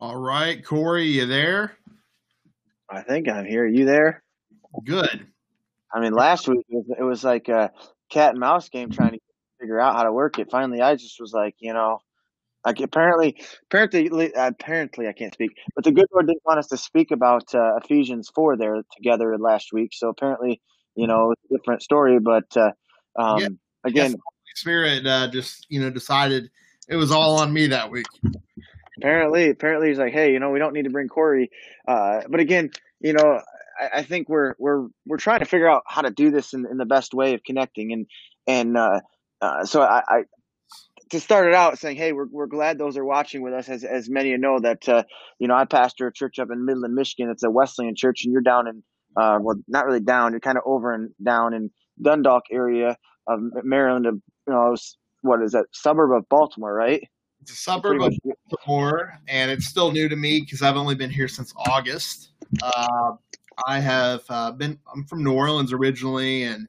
All right, Corey, you there? I think I'm here. Are You there? Good. I mean, last week it was, like a cat and mouse game trying to figure out how to work it. Finally, I just was like, you know, like apparently, apparently, apparently, I can't speak, but the good Lord didn't want us to speak about uh, Ephesians four there together last week. So apparently, you know, it's a different story. But uh, um, Yeah. again, Yes, Spirit uh, just you know decided it was all on me that week. Apparently, apparently, he's like, hey, you know, we don't need to bring Corey. Uh, but again, you know, I, I think we're we're we're trying to figure out how to do this in, in the best way of connecting, and and uh, uh, so I, I to start it out saying, hey, we're we're glad those are watching with us. As as many of you know that uh, you know I pastor a church up in Midland, Michigan. It's a Wesleyan church, and you're down in uh, well, not really down. You're kind of over and down in Dundalk area of Maryland. Of you know, what is that suburb of Baltimore, right? It's a suburb of Baltimore, and it's still new to me because I've only been here since August. Uh, I have uh, been. I'm from New Orleans originally, and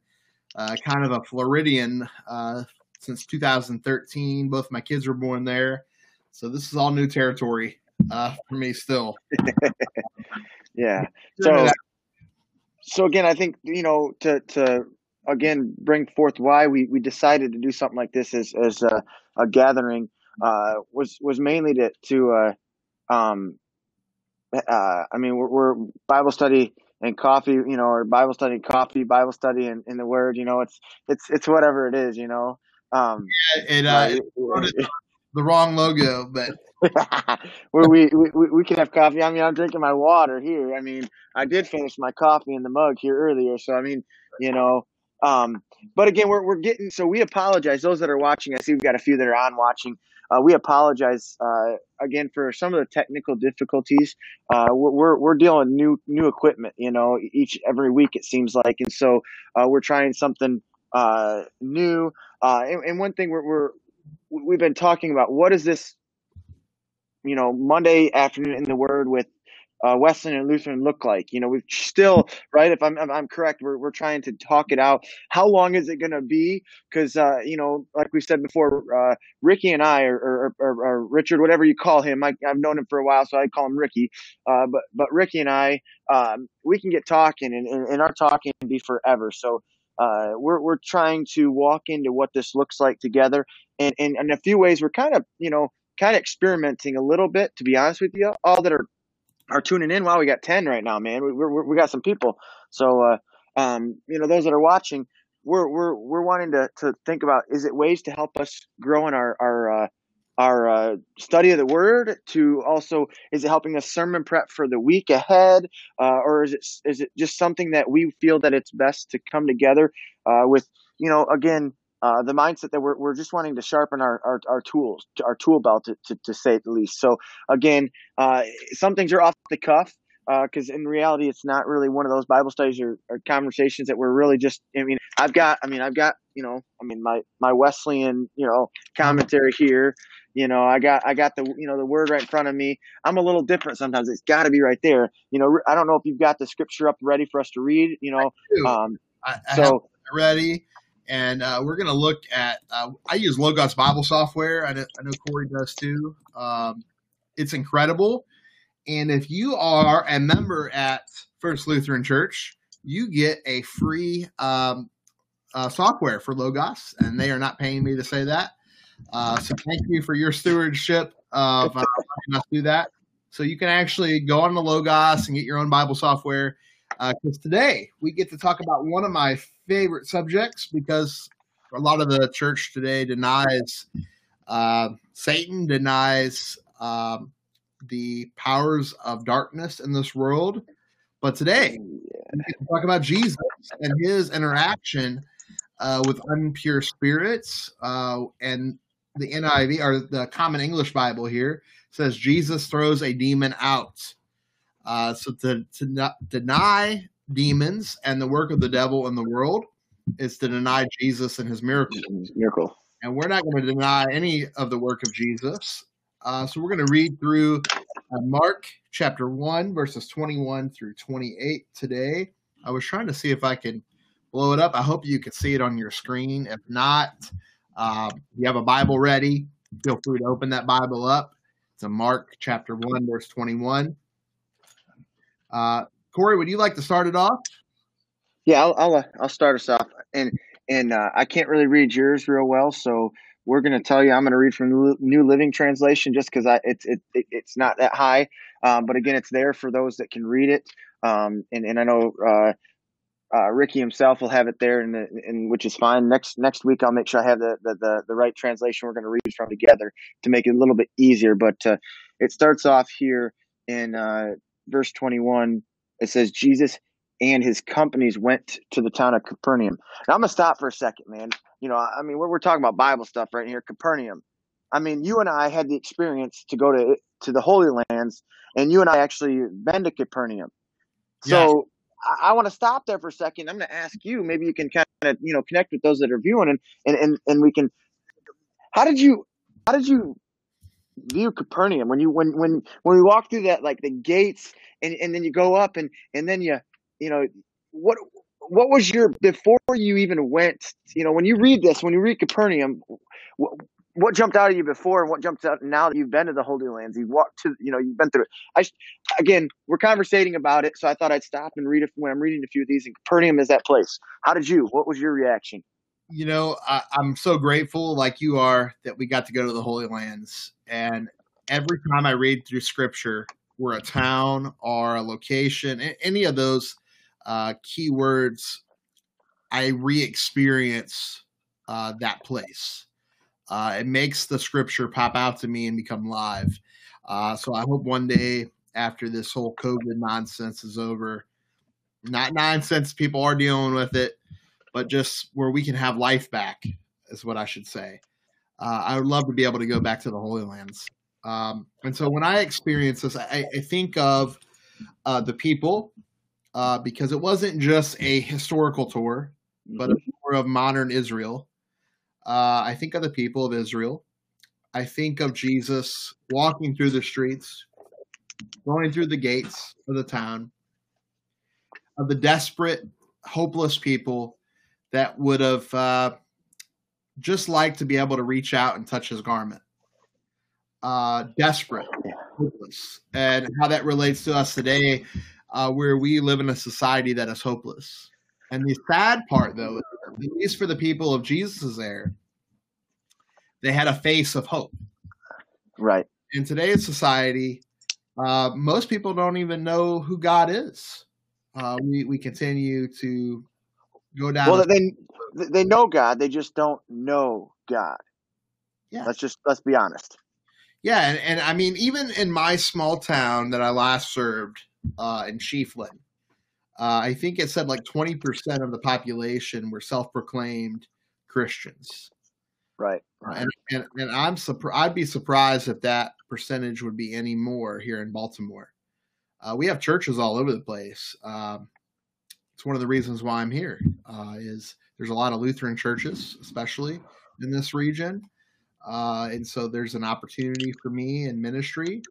uh, kind of a Floridian uh, since 2013. Both my kids were born there, so this is all new territory uh, for me still. Yeah. So, so again, I think you know to to again bring forth why we, we decided to do something like this as as a, a gathering uh, was was mainly to to uh, um uh, I mean we're, we're Bible study and coffee, you know, or Bible study coffee, Bible study and in the Word, you know, it's it's it's whatever it is, you know. Um, it, uh, uh, it it the wrong logo, but where we, we we can have coffee. I mean, I'm drinking my water here. I mean, I did finish my coffee in the mug here earlier, so I mean, you know. Um, but again, we're we're getting so we apologize. Those that are watching, I see we've got a few that are on watching. Uh, we apologize uh, again for some of the technical difficulties. Uh, we're we're dealing new new equipment, you know, each every week it seems like, and so uh, we're trying something uh, new. Uh, and, and one thing we're, we're we've been talking about what is this you know monday afternoon in the word with uh, Wesleyan and Lutheran look like? You know, we've still right. If I'm if I'm correct, we're we're trying to talk it out. How long is it going to be? Because uh, you know, like we said before, uh, Ricky and I, or, or, or, or Richard, whatever you call him, I, I've known him for a while, so I call him Ricky. Uh, but but Ricky and I, um, we can get talking, and, and, and our talking can be forever. So. Uh, we're we're trying to walk into what this looks like together, and, and in a few ways, we're kind of you know kind of experimenting a little bit. To be honest with you, all that are are tuning in. Wow, we got ten right now, man. We we we got some people. So, uh, um, you know, those that are watching, we're we're we're wanting to to think about is it ways to help us grow in our our uh, our uh, study of the word to also is it helping us sermon prep for the week ahead uh, or is it is it just something that we feel that it's best to come together uh, with you know again uh, the mindset that we're, we're just wanting to sharpen our, our, our tools, our tool belt, to, to, to say the least. So again, uh, some things are off the cuff because in reality, it's not really one of those Bible studies or, or conversations that we're really just. I mean, I've got, I mean, I've got, you know, I mean, my my Wesleyan, you know, commentary here. You know, I got I got the you know the word right in front of me. I'm a little different sometimes. It's got to be right there. You know, I don't know if you've got the scripture up ready for us to read. You know, do. um, I, I so it ready. And uh, we're going to look at. Uh, I use Logos Bible software. I know, I know Corey does too. Um, it's incredible. And if you are a member at First Lutheran Church, you get a free um, uh, software for Logos, and they are not paying me to say that. Uh, so thank you for your stewardship of uh, letting us do that. So you can actually go on the Logos and get your own Bible software. Because today we get to talk about one of my favorite subjects because a lot of the church today denies uh, Satan, denies um, the powers of darkness in this world. But today we get to talk about Jesus and his interaction uh, with unpure spirits. Uh, and the NIV or the Common English Bible here says Jesus throws a demon out. Uh, so to, to not deny demons and the work of the devil in the world is to deny Jesus and his miracles. miracle. And we're not going to deny any of the work of Jesus. Uh, so we're going to read through uh, Mark chapter 1, verses 21 through 28 today. I was trying to see if I could blow it up. I hope you can see it on your screen. If not, uh, you have a Bible ready, feel free to open that Bible up to Mark chapter 1, verse 21. Uh, Corey, would you like to start it off? Yeah, I'll I'll, uh, I'll start us off, and and uh, I can't really read yours real well, so we're going to tell you I'm going to read from New Living Translation just because I it's it, it, it's not that high, um, but again, it's there for those that can read it, um, and and I know uh, uh, Ricky himself will have it there, and, and which is fine. Next next week, I'll make sure I have the the, the, the right translation we're going to read from together to make it a little bit easier. But uh, it starts off here in uh, verse 21. It says Jesus and his companies went to the town of Capernaum. Now I'm gonna stop for a second, man. You know, I mean, we're, we're talking about Bible stuff right here, Capernaum. I mean, you and I had the experience to go to to the Holy Lands, and you and I actually been to Capernaum. So I, I want to stop there for a second. I'm going to ask you. Maybe you can kind of you know connect with those that are viewing, and and and, and we can. How did you how did you view Capernaum when you when when when we walk through that like the gates and and then you go up and and then you you know what what was your before you even went you know when you read this when you read Capernaum what, what jumped out at you before and what jumps out now that you've been to the Holy Lands? You've walked to, you know, you've been through it. I, again, we're conversating about it, so I thought I'd stop and read it when I'm reading a few of these. And Capernaum is that place. How did you? What was your reaction? You know, I, I'm so grateful, like you are, that we got to go to the Holy Lands. And every time I read through Scripture, where a town or a location, any of those uh, keywords, I re-experience uh, that place uh, it makes the scripture pop out to me and become live. Uh, so I hope one day after this whole COVID nonsense is over, not nonsense, people are dealing with it, but just where we can have life back is what I should say. Uh, I would love to be able to go back to the Holy Lands. Um, and so when I experience this, I, I think of uh, the people uh, because it wasn't just a historical tour, but a mm-hmm. tour of modern Israel. Uh, I think of the people of Israel. I think of Jesus walking through the streets, going through the gates of the town, of the desperate, hopeless people that would have uh, just liked to be able to reach out and touch his garment. Uh, desperate, hopeless, and how that relates to us today, uh, where we live in a society that is hopeless. And the sad part, though, at least for the people of Jesus' there, they had a face of hope. Right. In today's society, uh, most people don't even know who God is. Uh, we we continue to go down. Well, they they know God, they just don't know God. Yeah. Let's just let's be honest. Yeah, and, and I mean, even in my small town that I last served uh, in Chiefland, uh, I think it said like 20% of the population were self proclaimed Christians. Right. And, and, and I'm surprised. I'd be surprised if that percentage would be any more here in Baltimore. Uh, we have churches all over the place. Um, it's one of the reasons why I'm here. Uh, is there's a lot of Lutheran churches, especially in this region, uh, and so there's an opportunity for me in ministry.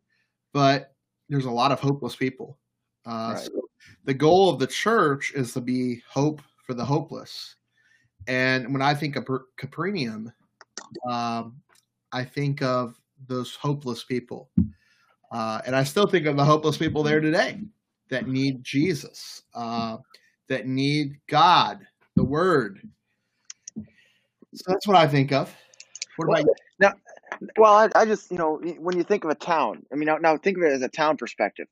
But there's a lot of hopeless people. Uh, right. So the goal of the church is to be hope for the hopeless. And when I think of Capernaum, um, I think of those hopeless people. Uh, and I still think of the hopeless people there today that need Jesus, uh, that need God, the Word. So that's what I think of. What about you? Now, well, I, I, just, you know, when you think of a town, I mean, now, now think of it as a town perspective.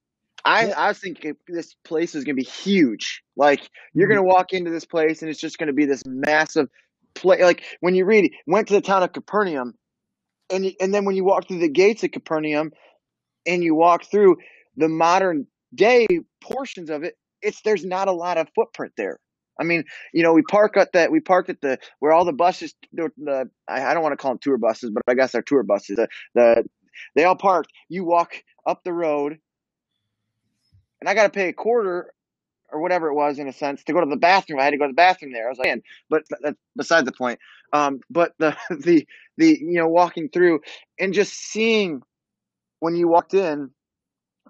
I, I was thinking this place is going to be huge. Like, you're going to mm-hmm. walk into this place and it's just going to be this massive place. like when you read went to the town of Capernaum and and then when you walk through the gates of Capernaum and you walk through the modern day portions of it it's there's not a lot of footprint there I mean, you know, we park at that. We parked at the where all the buses. The, the I, I don't want to call them tour buses, but I guess they're tour buses. The, the they all parked. You walk up the road, and I got to pay a quarter or whatever it was in a sense to go to the bathroom. I had to go to the bathroom there. I was like, Man, but that's beside the point. Um, but the the the you know walking through and just seeing when you walked in,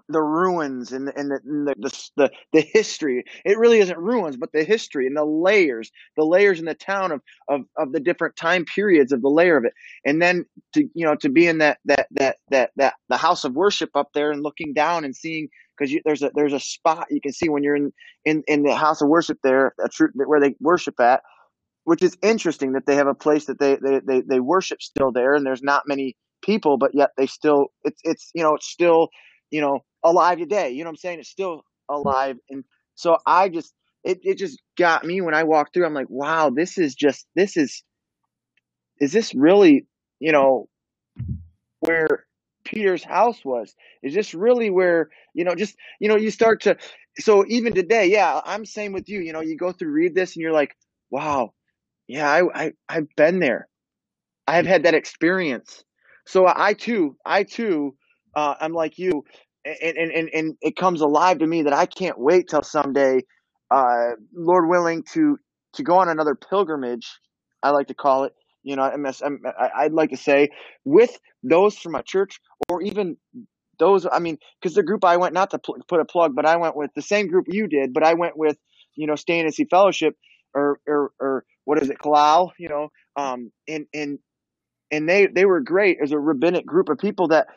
the ruins and, and, the, and the, the, the, the history. It really isn't ruins, but the history and the layers, the layers in the town of, of, of the different time periods of the layer of it. And then to, you know, to be in that, that, that, that, that, the house of worship up there and looking down and seeing, because there's a, there's a spot you can see when you're in, in, in the house of worship there, where they worship at, which is interesting that they have a place that they, they, they, they worship still there. And there's not many people, but yet they still, it's, it's, you know, it's still, you know, alive today. You know what I'm saying? It's still alive. And so I just, it, it just got me when I walked through. I'm like, wow, this is just, this is, is this really, you know, where Peter's house was? Is this really where, you know, just, you know, you start to, so even today, yeah, I'm same with you. You know, you go through, read this and you're like, wow, yeah, I, I, I've been there. I've had that experience. So I too, I too, uh, I'm like you, and, and and it comes alive to me that I can't wait till someday, uh, Lord willing, to to go on another pilgrimage. I like to call it. You know, MS, I'd like to say with those from my church, or even those. I mean, because the group I went not to pl- put a plug, but I went with the same group you did, but I went with you know, staying and see fellowship or or or what is it, Kalal? You know, um, and and and they they were great as a rabbinic group of people that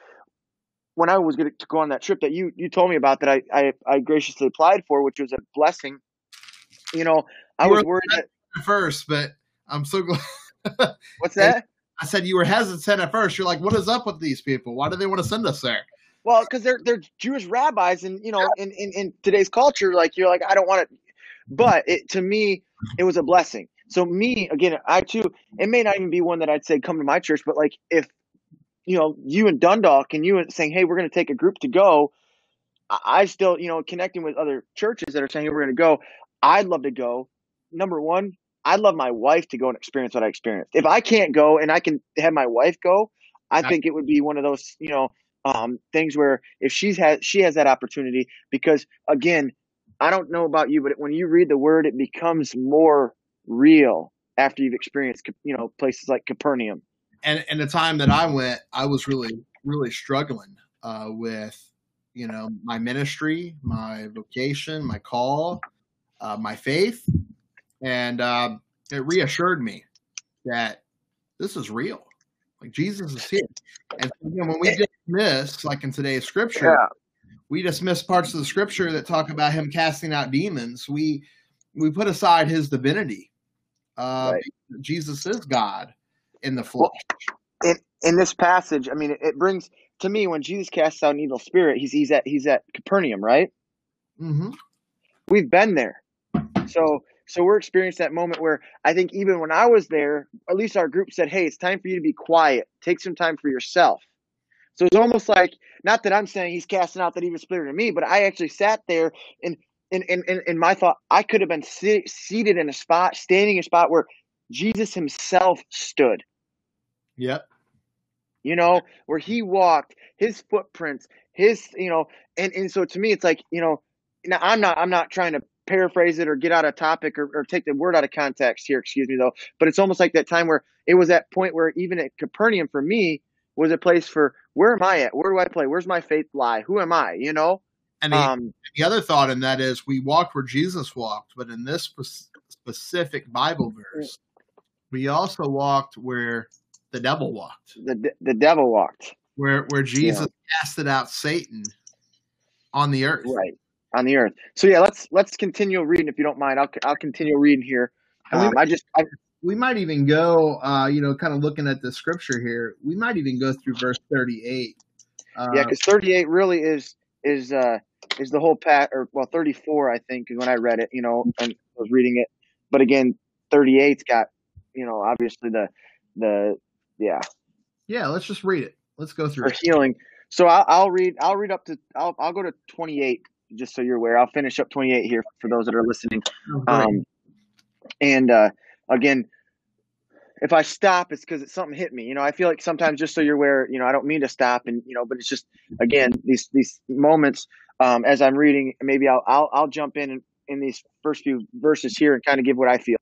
when I was going to go on that trip that you you told me about that I I, I graciously applied for, which was a blessing. You know, I you was worried that first, but I'm so glad. What's that? I said you were hesitant at first. You're like, what is up with these people? Why do they want to send us there? Well, because they're they're Jewish rabbis, and you know, in, in, in today's culture, like you're like, I don't want to. But it, to me, it was a blessing. So me again, I too, it may not even be one that I'd say come to my church, but like if you know you and Dundalk and you and saying, hey, we're going to take a group to go, I still you know connecting with other churches that are saying hey, we're going to go. I'd love to go. Number one, I'd love my wife to go and experience what I experienced. If I can't go and I can have my wife go, I think it would be one of those you know um, things where if she's has she has that opportunity because again, I don't know about you, but when you read the word, it becomes more real after you've experienced you know places like Capernaum. And and the time that I went, I was really really struggling uh, with you know my ministry, my vocation, my call, uh, my faith, and uh, it reassured me that this is real. Like Jesus is here, and you know, when we dismiss, like in today's scripture, yeah. we dismiss parts of the scripture that talk about him casting out demons. We we put aside his divinity uh, right. Jesus is God in the flesh. Well, in, in this passage, I mean, it, it, brings to me when Jesus casts out an evil spirit, he's he's at he's at Capernaum, right? Mm-hmm. We've been there, so so we're experiencing that moment where I think even when I was there, at least our group said, "Hey, it's time for you to be quiet. Take some time for yourself." So it's almost like not that I'm saying he's casting out that evil spirit in me, but I actually sat there and in, in, in, in my thought, I could have been sit, seated in a spot, standing in a spot where Jesus himself stood. Yep. You know, where he walked, his footprints, his, you know, and, and so to me, it's like, you know, now I'm not, I'm not trying to paraphrase it or get out of topic or, or take the word out of context here, excuse me though, but it's almost like that time where it was that point where even at Capernaum for me was a place for where am I at? Where do I play? Where's my faith lie? Who am I? You know? And the, um, the, other thought in that is we walked where Jesus walked, but in this specific Bible verse, we also walked where the devil walked. The the devil walked. Where where Jesus yeah. casted out Satan on the earth. Right. On the earth. So yeah, let's let's continue reading if you don't mind. I'll I'll continue reading here. Um, I just I, we might even go uh, you know, kind of looking at the scripture here, we might even go through verse 38. Uh, yeah, because 38 really is is uh is the whole pat or well 34 I think is when I read it, you know, and was reading it. But again, 38's got, you know, obviously the the yeah. Yeah, let's just read it. Let's go through. For healing. So I'll, I'll read. I'll read up to. I'll I'll go to 28 just so you're aware. I'll finish up 28 here for those that are listening. Oh, um, and uh, again, if I stop, it's because it's something hit me. You know, I feel like sometimes just so you're aware, you know, I don't mean to stop, and you know, but it's just again these these moments um, as I'm reading. Maybe I'll I'll, I'll jump in, in in these first few verses here and kind of give what I feel.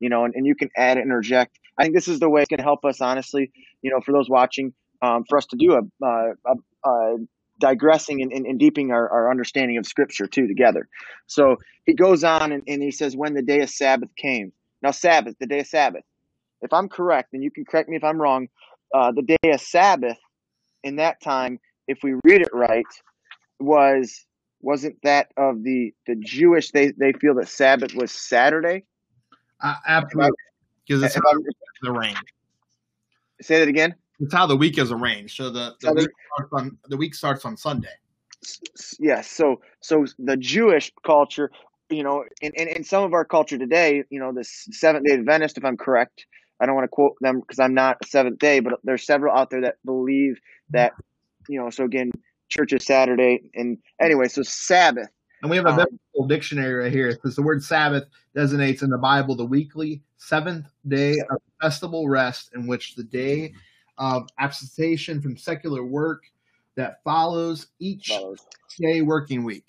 You know, and, and you can add interject. I think this is the way it can help us, honestly. You know, for those watching, um, for us to do a, a, a digressing and, and, and deepening our, our understanding of Scripture too together. So he goes on and, and he says, "When the day of Sabbath came." Now, Sabbath, the day of Sabbath. If I'm correct, and you can correct me if I'm wrong, uh, the day of Sabbath in that time, if we read it right, was wasn't that of the the Jewish? They they feel that Sabbath was Saturday. Uh, absolutely, because it's how the arranged. Say that again. It's how the week is arranged. So the the, week, starts on, the week starts on Sunday. Yes. So so the Jewish culture, you know, in, in, in some of our culture today, you know, the Seventh Day Adventist, if I'm correct, I don't want to quote them because I'm not a Seventh Day, but there's several out there that believe that, you know. So again, church is Saturday, and anyway, so Sabbath. And we have a um, biblical dictionary right here because the word Sabbath designates in the Bible the weekly seventh day of festival rest in which the day of abstention from secular work that follows each follows. day working week.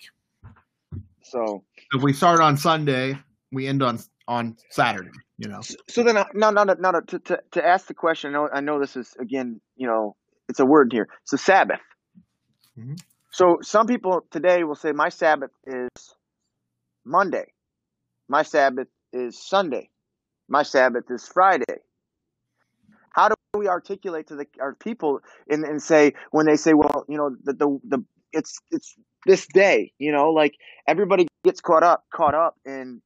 So if we start on Sunday, we end on on Saturday. You know. So, then, now, now, now, to, to to ask the question, I know, I know this is again, you know, it's a word here. So Sabbath. Mm-hmm. So some people today will say my Sabbath is Monday. My Sabbath is Sunday. My Sabbath is Friday. How do we articulate to the our people and, and say when they say, well, you know, the, the the it's it's this day, you know, like everybody gets caught up caught up in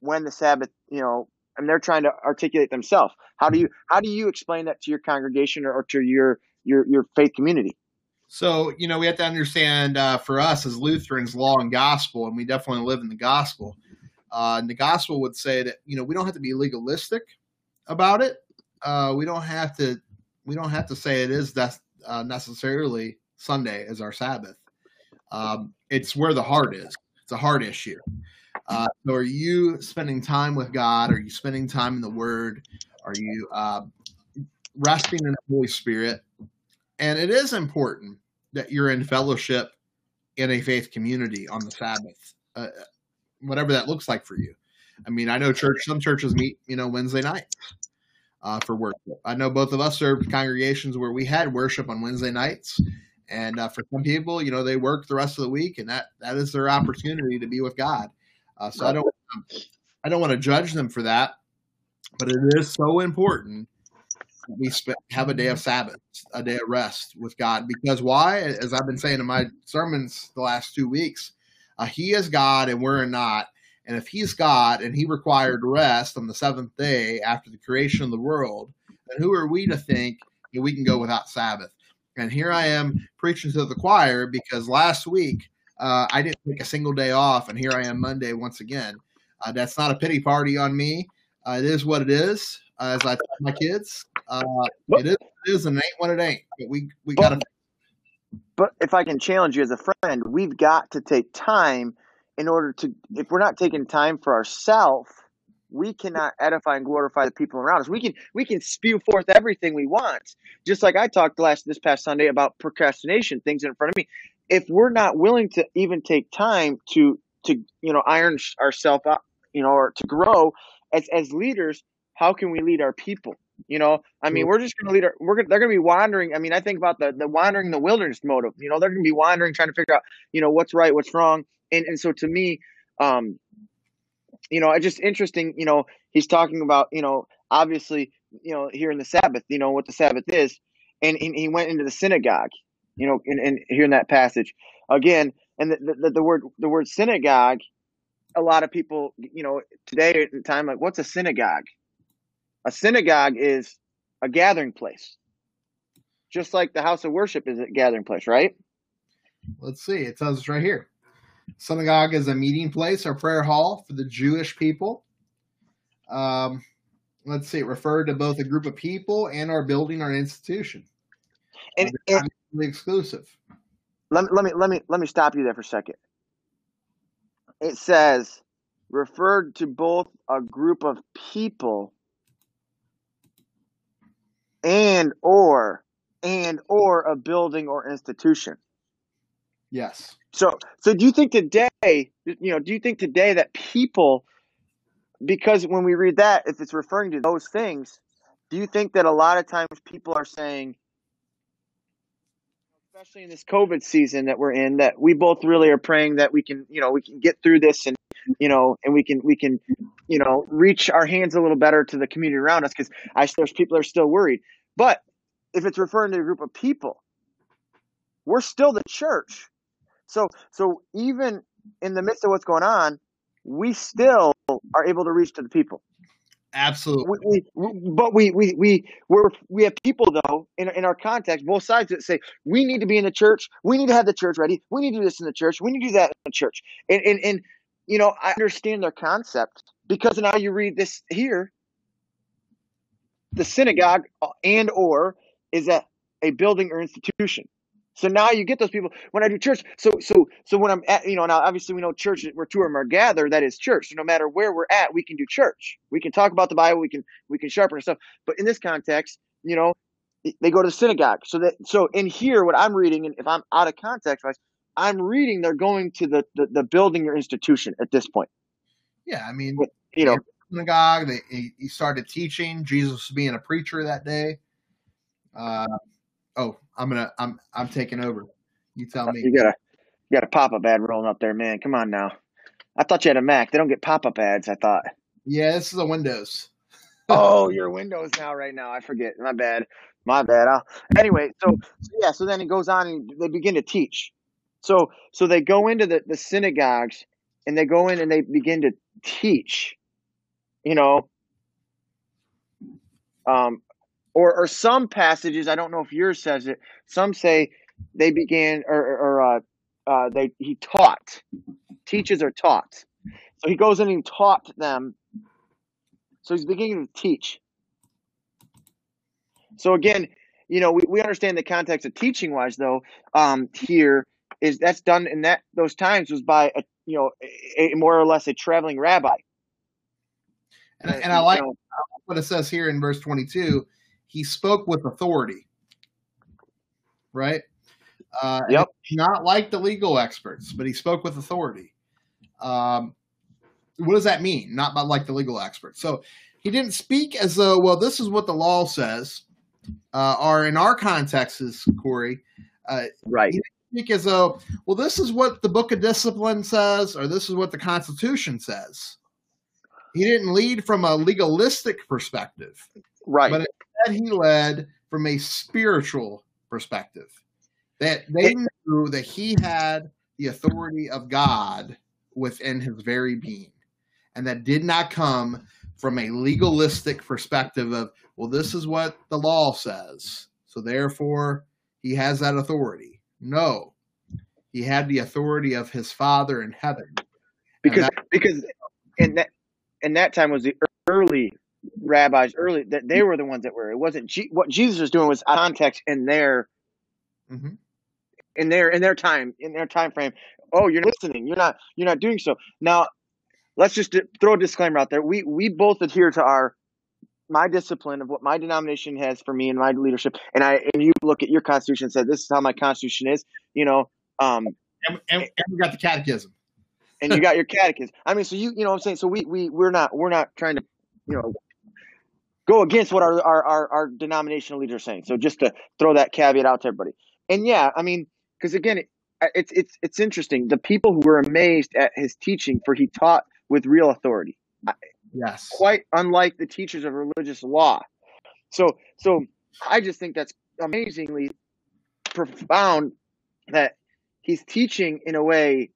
when the Sabbath, you know, and they're trying to articulate themselves. How do you how do you explain that to your congregation or, or to your your your faith community? So, you know, we have to understand uh, for us as Lutherans, law and gospel, and we definitely live in the gospel. Uh, and the gospel would say that, you know, we don't have to be legalistic about it. Uh, we don't have to, we don't have to say it is that uh, necessarily Sunday as our Sabbath. Um, it's where the heart is. It's a heart issue. Uh, so, are you spending time with God? Are you spending time in the Word? Are you uh, resting in the Holy Spirit? And it is important that you're in fellowship in a faith community on the Sabbath, uh, whatever that looks like for you. I mean, I know church. Some churches meet, you know, Wednesday nights uh, for worship. I know both of us served congregations where we had worship on Wednesday nights, and uh, for some people, you know, they work the rest of the week, and that that is their opportunity to be with God. Uh, so I don't, I don't want to judge them for that, but it is so important we have a day of Sabbath, a day of rest with God. Because why? As I've been saying in my sermons the last two weeks, uh, He is God and we're not. And if He's God and He required rest on the seventh day after the creation of the world, then who are we to think that we can go without Sabbath? And here I am preaching to the choir because last week uh, I didn't take a single day off, and here I am Monday once again. Uh, that's not a pity party on me. Uh, it is what it is uh, as I tell my kids. Uh, it is, it is, and it ain't what it ain't. But we we got to. But if I can challenge you as a friend, we've got to take time in order to. If we're not taking time for ourselves, we cannot edify and glorify the people around us. We can we can spew forth everything we want, just like I talked last this past Sunday about procrastination, things in front of me. If we're not willing to even take time to to you know iron ourselves up, you know, or to grow as as leaders, how can we lead our people? You know, I mean, we're just going to lead our, we're gonna, they're going to be wandering. I mean, I think about the, the wandering the wilderness motive, you know, they're going to be wandering, trying to figure out, you know, what's right, what's wrong. And, and so to me, um, you know, it's just interesting, you know, he's talking about, you know, obviously, you know, here in the Sabbath, you know, what the Sabbath is. And, and he went into the synagogue, you know, and, and here in that passage again, and the, the, the word, the word synagogue, a lot of people, you know, today at the time, like, what's a synagogue? A synagogue is a gathering place, just like the house of worship is a gathering place, right? Let's see. It says right here. Synagogue is a meeting place or prayer hall for the Jewish people. Um, let's see. It referred to both a group of people and our building or institution. And, and exclusive. Let me let me let me let me stop you there for a second. It says referred to both a group of people and or and or a building or institution. Yes. So so do you think today, you know, do you think today that people because when we read that if it's referring to those things, do you think that a lot of times people are saying especially in this COVID season that we're in, that we both really are praying that we can, you know, we can get through this and, you know, and we can, we can, you know, reach our hands a little better to the community around us because I there's people that are still worried. But if it's referring to a group of people, we're still the church. So, so even in the midst of what's going on, we still are able to reach to the people. Absolutely. We, we, but we we we we're, we have people though in in our context, both sides that say we need to be in the church, we need to have the church ready, we need to do this in the church, we need to do that in the church, and and and you know I understand their concept because now you read this here, the synagogue uh, and or is a a building or institution. So now you get those people when I do church. So so so when I'm at you know now obviously we know church where two of them are gathered that is church. So no matter where we're at, we can do church. We can talk about the Bible. We can we can sharpen stuff. But in this context, you know, they go to the synagogue. So that so in here, what I'm reading, and if I'm out of context, I'm reading they're going to the the, the building or institution at this point. Yeah, I mean, you know, synagogue. They he started teaching. Jesus was being a preacher that day. Uh, oh, I'm gonna I'm I'm taking over. You tell me. You got a you got a pop up ad rolling up there, man. Come on now. I thought you had a Mac. They don't get pop up ads. I thought. Yeah, this is a Windows. oh, your Windows now, right now. I forget. My bad. My bad. I'll, anyway, so, so yeah, so then it goes on and they begin to teach. So so they go into the, the synagogues and they go in and they begin to teach. You know, um, or or some passages i don't know if yours says it some say they began or, or uh, uh, they he taught. Teaches or taught. So he goes in and taught them. So he's beginning to teach. So again you know we, we understand the context of teaching wise though um here is that's done in that those times was by a you know a, a more or less a traveling rabbi and, and i like what it says here in verse 22 he spoke with authority, right? Uh, yep. Not like the legal experts, but he spoke with authority. Um, what does that mean? Not like the legal experts. So he didn't speak as though, well, this is what the law says, uh, or in our context, is Corey. Uh, right. speak as though, well, this is what the Book of Discipline says, or this is what the Constitution says. He didn't lead from a legalistic perspective. Right. But that he led from a spiritual perspective. That they knew that he had the authority of God within his very being. And that did not come from a legalistic perspective of, well, this is what the law says. So therefore, he has that authority. No, he had the authority of his Father in heaven. Because that, because in that in that time was the early rabbis early that they were the ones that were. It wasn't G- what Jesus was doing was context in their mm-hmm. in their in their time in their time frame. Oh, you're listening. You're not. You're not doing so. Now, let's just throw a disclaimer out there. We we both adhere to our my discipline of what my denomination has for me and my leadership. And I and you look at your constitution and said this is how my constitution is. You know, um, and, and, and we got the catechism. And you got your catechism. I mean, so you you know what I'm saying. So we we we're not we're not trying to you know go against what our, our, our, our denominational leaders are saying. So just to throw that caveat out to everybody. And yeah, I mean, because again, it, it's it's it's interesting. The people who were amazed at his teaching, for he taught with real authority. Yes, quite unlike the teachers of religious law. So so I just think that's amazingly profound that he's teaching in a way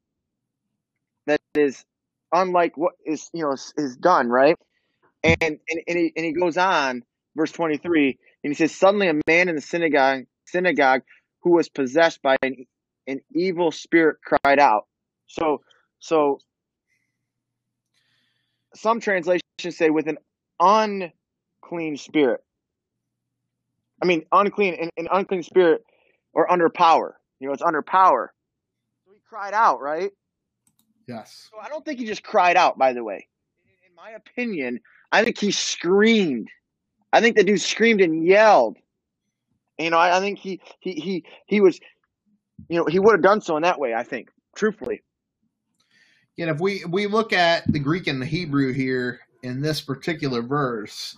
is unlike what is you know is, done right and, and, and, he, and he goes on, verse 23, and he says, Suddenly a man in the synagogue, synagogue who was possessed by an, an evil spirit cried out. So, so some translations say with an unclean spirit. I mean, unclean, an, an unclean spirit or under power. You know, it's under power. So he cried out, right? Yes. So I don't think he just cried out, by the way. In my opinion, I think he screamed. I think the dude screamed and yelled. You know, I, I think he he he he was, you know, he would have done so in that way. I think, truthfully. And if we we look at the Greek and the Hebrew here in this particular verse,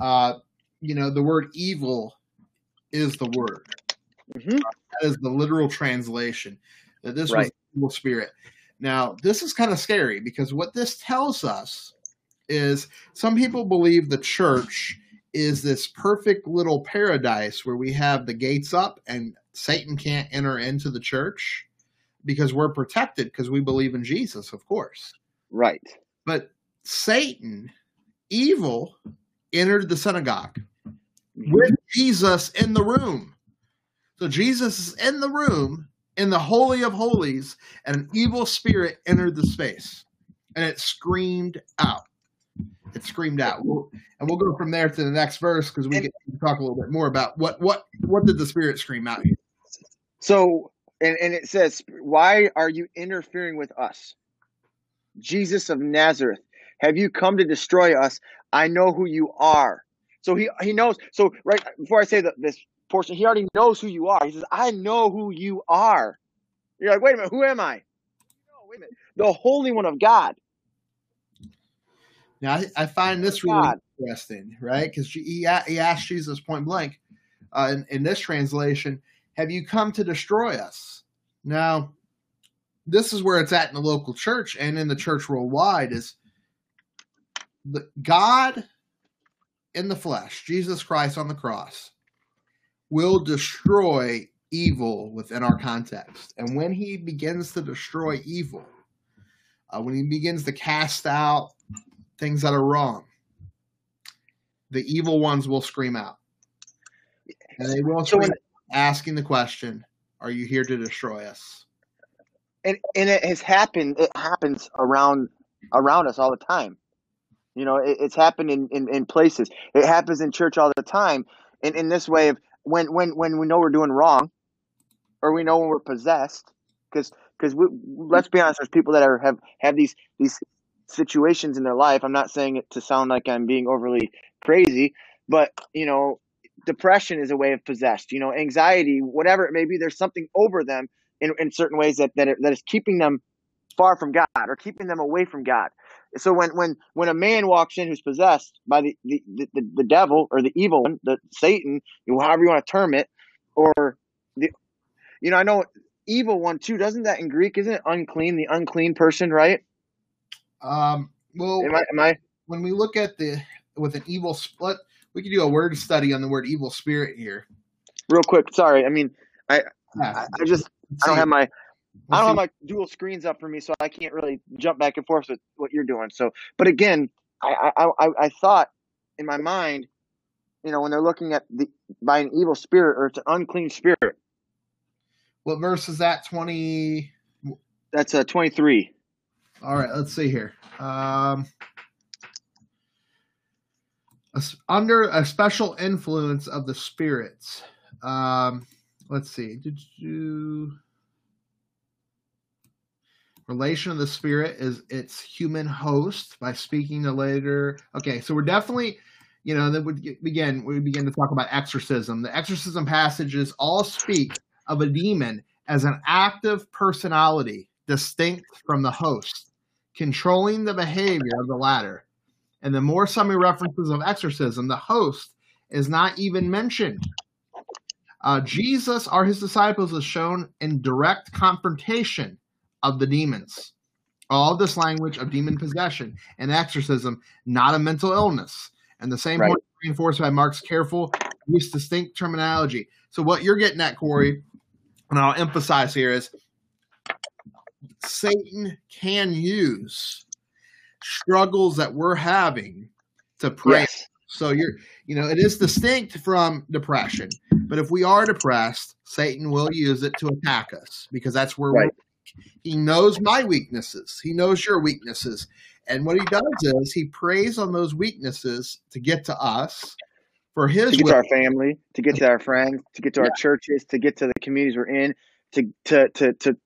uh, you know, the word evil is the word. Mhm. That is the literal translation. That this was Right. the evil spirit. Now, this is kind of scary because what this tells us is some people believe the church is this perfect little paradise where we have the gates up and Satan can't enter into the church because we're protected because we believe in Jesus, of course. Right. But Satan, evil, entered the synagogue Mhm. with Jesus in the room. So Jesus is in the room in the Holy of Holies, and an evil spirit entered the space and it screamed out. It screamed out. We'll, and we'll go from there to the next verse because we And- can talk a little bit more about what what what did the spirit scream out here. So, and, and it says, Why are you interfering with us? Jesus of Nazareth, have you come to destroy us? I know who you are. So he, he knows. So, right before I say the, this portion, he already knows who you are. He says, I know who you are. You're like, wait a minute, who am I? No, wait a minute. The Holy One of God. Now I, I find this really God. interesting, right? Because he he asked Jesus point blank uh, in, in this translation, "Have you come to destroy us?" Now, this is where it's at in the local church and in the church worldwide is the God in the flesh, Jesus Christ on the cross, will destroy evil within our context, and when He begins to destroy evil, uh, when He begins to cast out things that are wrong, the evil ones will scream out. And they will So scream when- asking the question, Are you here to destroy us? and and it has happened. It happens around around us all the time. You know, it, it's happened in, in, in places. It happens in church all the time. In in this way of when when when we know we're doing wrong, or we know when we're possessed, because because we let's be honest, there's people that are have have these these situations in their life. I'm not saying it to sound like I'm being overly crazy, but you know, depression is a way of possessed. You know, anxiety, whatever it may be, there's something over them in, in certain ways that that, it, that is keeping them far from God or keeping them away from God. So when when when a man walks in who's possessed by the the, the, the, devil or the evil one, the Satan, however you want to term it, or the you know I know evil one too. Doesn't that in Greek isn't it unclean? The unclean person, right? Um, well, Am I am I when we look at the with an evil split, we could do a word study on the word evil spirit here. real quick? Sorry, I mean I Yeah, I just I don't have my I don't have my dual screens up for me, so I can't really jump back and forth with what you're doing. So, but again, I I, I, I thought in my mind, you know, when they're looking at the by an evil spirit or it's an unclean spirit, what verse is that? Twenty. that's a 23. All right, let's see here. Um, under a special influence of the spirits. Um, let's see. Did you relation of the spirit is its human host by speaking to later. Okay, so we're definitely, you know, then we begin we begin to talk about exorcism. The exorcism passages all speak of a demon as an active personality distinct from the host, controlling the behavior of the latter. And the more summary references of exorcism, the host is not even mentioned. Uh, Jesus or his disciples is shown in direct confrontation of the demons. All this language of demon possession and exorcism, not a mental illness. And the same Right. point reinforced by Mark's careful use distinct terminology. So what you're getting at, Corey, and I'll emphasize here is Satan can use struggles that we're having to pray. Yes. So you're, you know, it is distinct from depression. But if we are depressed, Satan will use it to attack us because that's where Right. He knows my weaknesses. He knows your weaknesses. And what he does is he preys on those weaknesses to get to us for his To get to our family, to get to our friends, to get to our churches, to get to the communities we're in, to to to, to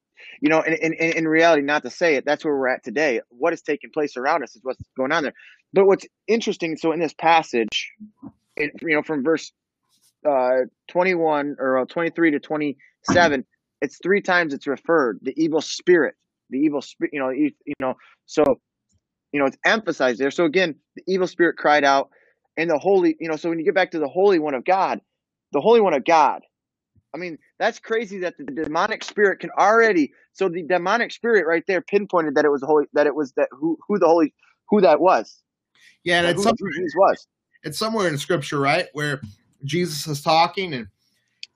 you know, in, in, in reality, not to say it, that's where we're at today. What is taking place around us is what's going on there. But what's interesting, so in this passage, it, you know, from verse uh, 21 or uh, 23 to 27, it's three times it's referred the evil spirit, the evil spirit, you know, you, you know, so, you know, it's emphasized there. So again, the evil spirit cried out, and the holy, you know, so when you get back to the Holy One of God, the Holy One of God, I mean, that's crazy that the demonic spirit can already. So the demonic spirit right there pinpointed that it was the holy, that it was that who who the holy who that was. Yeah, and it's who something Jesus was. it's somewhere in scripture, right, where Jesus is talking and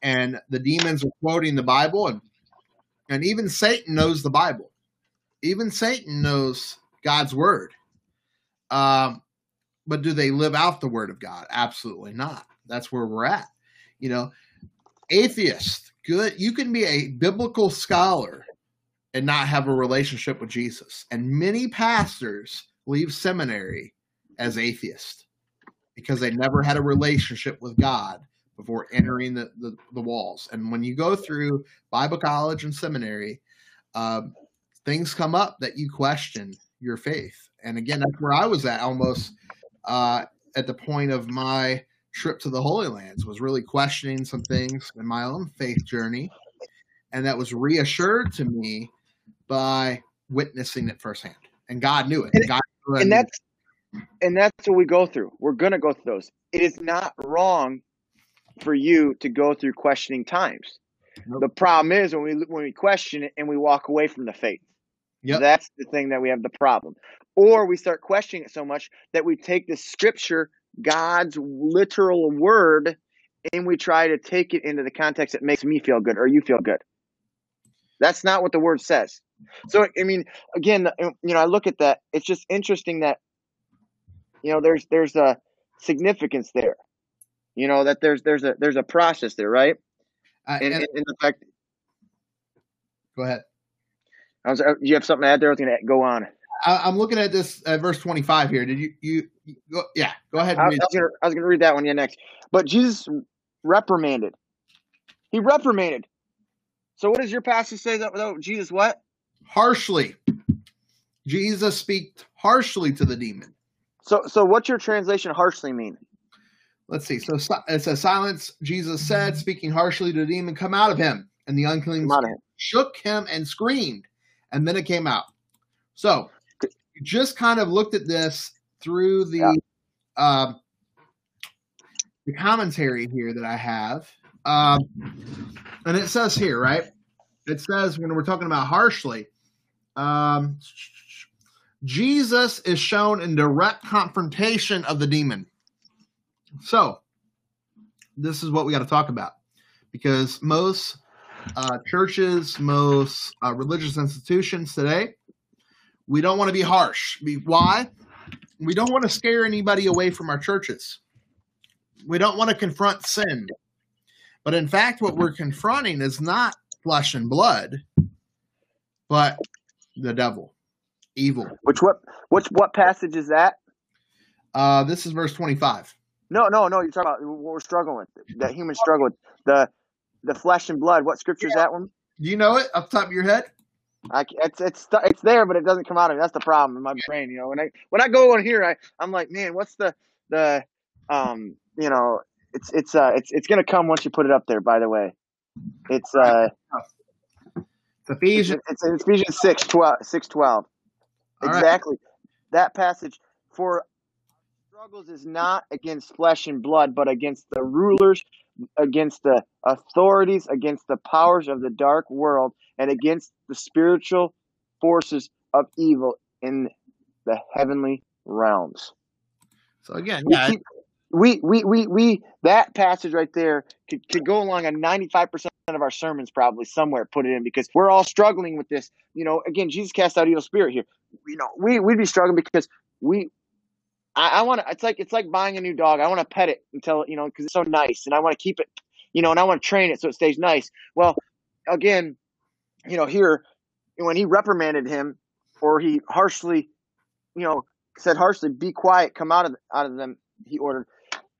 and the demons are quoting the Bible and and even Satan knows the Bible. Even Satan knows God's word. Um, but do they live out the word of God? Absolutely not. That's where we're at. You know, atheist, good. You can be a biblical scholar and not have a relationship with Jesus. And many pastors leave seminary as atheists because they never had a relationship with God before entering the, the, the walls. And when you go through Bible college and seminary, um, things come up that you question your faith. And again, that's where I was at almost uh, at the point of my trip to the Holy Lands, was really questioning some things in my own faith journey. And that was reassured to me by witnessing it firsthand. And God knew it. And- God knew I and that's and that's what we go through. We're gonna go through those. It is not wrong for you to go through questioning times. Nope. The problem is when we when we question it and we walk away from the faith. Yep. That's the thing that we have the problem. Or we start questioning it so much that we take the scripture, God's literal word, and we try to take it into the context that makes me feel good or you feel good. That's not what the word says. So I mean, again, you know, I look at that. It's just interesting that you know there's there's a significance there. You know that there's there's a there's a process there, right? Uh, And, and- the fact, go ahead. I was, uh, you have something to add there. I was going to go on. I, I'm looking at this at verse 25 here. Did you, you, you go, yeah, go ahead. I, I was gonna, I was gonna read that one yeah next. But Jesus reprimanded. He reprimanded. So what does your passage say that without Jesus what? harshly. Jesus speaks harshly to the demon. So so what's your translation harshly mean? Let's see. So it says, silence, Jesus said, speaking harshly to the demon, come out of him. And the unclean Come out of spirit shook him and screamed. And then it came out. So you just kind of looked at this through the um, the commentary here that I have. Um, and it says here, right? It says when we're talking about harshly, um, Jesus is shown in direct confrontation of the demon. So, this is what we got to talk about because most uh, churches, most uh, religious institutions today, we don't want to be harsh. Be- Why? We don't want to scare anybody away from our churches. We don't want to confront sin. But in fact, what we're confronting is not flesh and blood, but the devil, evil. Which what which what passage is that? Uh, this is verse 25. No, no, no. You're talking about what we're struggling with. That human struggle with the the flesh and blood. What scripture is that one? You know it off the top of your head? I, it's it's it's there, but it doesn't come out of me. That's the problem in my brain. You know, when I when I go on here, I I'm like, man, what's the the um you know it's it's uh it's it's gonna come once you put it up there. By the way, it's uh It's it's, Ephesians. it's it's Ephesians 6, 12, 6, 12. All right. Exactly. That passage for struggles is not against flesh and blood, but against the rulers, against the authorities, against the powers of the dark world, and against the spiritual forces of evil in the heavenly realms. So again, We yeah, we, we, we, we, that passage right there could, could go along on 95% of our sermons, probably somewhere, put it in because we're all struggling with this. You know, again, Jesus cast out evil spirit here. You know, we, we'd be struggling because we, I, I want to, it's like, it's like buying a new dog. I want to pet it until, you know, because it's so nice and I want to keep it, you know, and I want to train it so it stays nice. Well, again, you know, here, when he reprimanded him or he harshly, you know, said harshly, be quiet, come out of, out of them, he ordered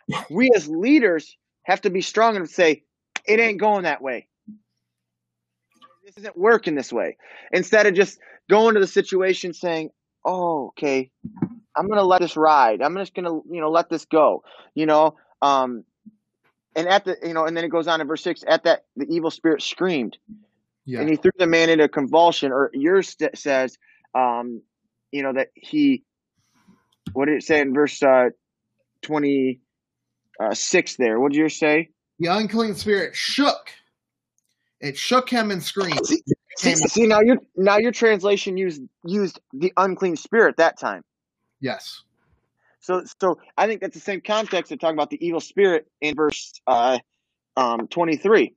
we as leaders have to be strong enough to say, it ain't going that way. This isn't working this way. Instead of just going to the situation saying, oh, okay, I'm going to let this ride. I'm just going to, you know, let this go, you know? Um, and at the, you know, and then it goes on in verse six, at that, the evil spirit screamed yeah, and he threw the man into a convulsion, or yours says, um, you know, that he, what did it say in verse, uh, 26 there? What did yours say? the unclean spirit shook It shook him and screamed. See, see, see, now your now your translation used used the unclean spirit that time. Yes. So so I think that's the same context of talking about the evil spirit in verse uh, um, twenty three.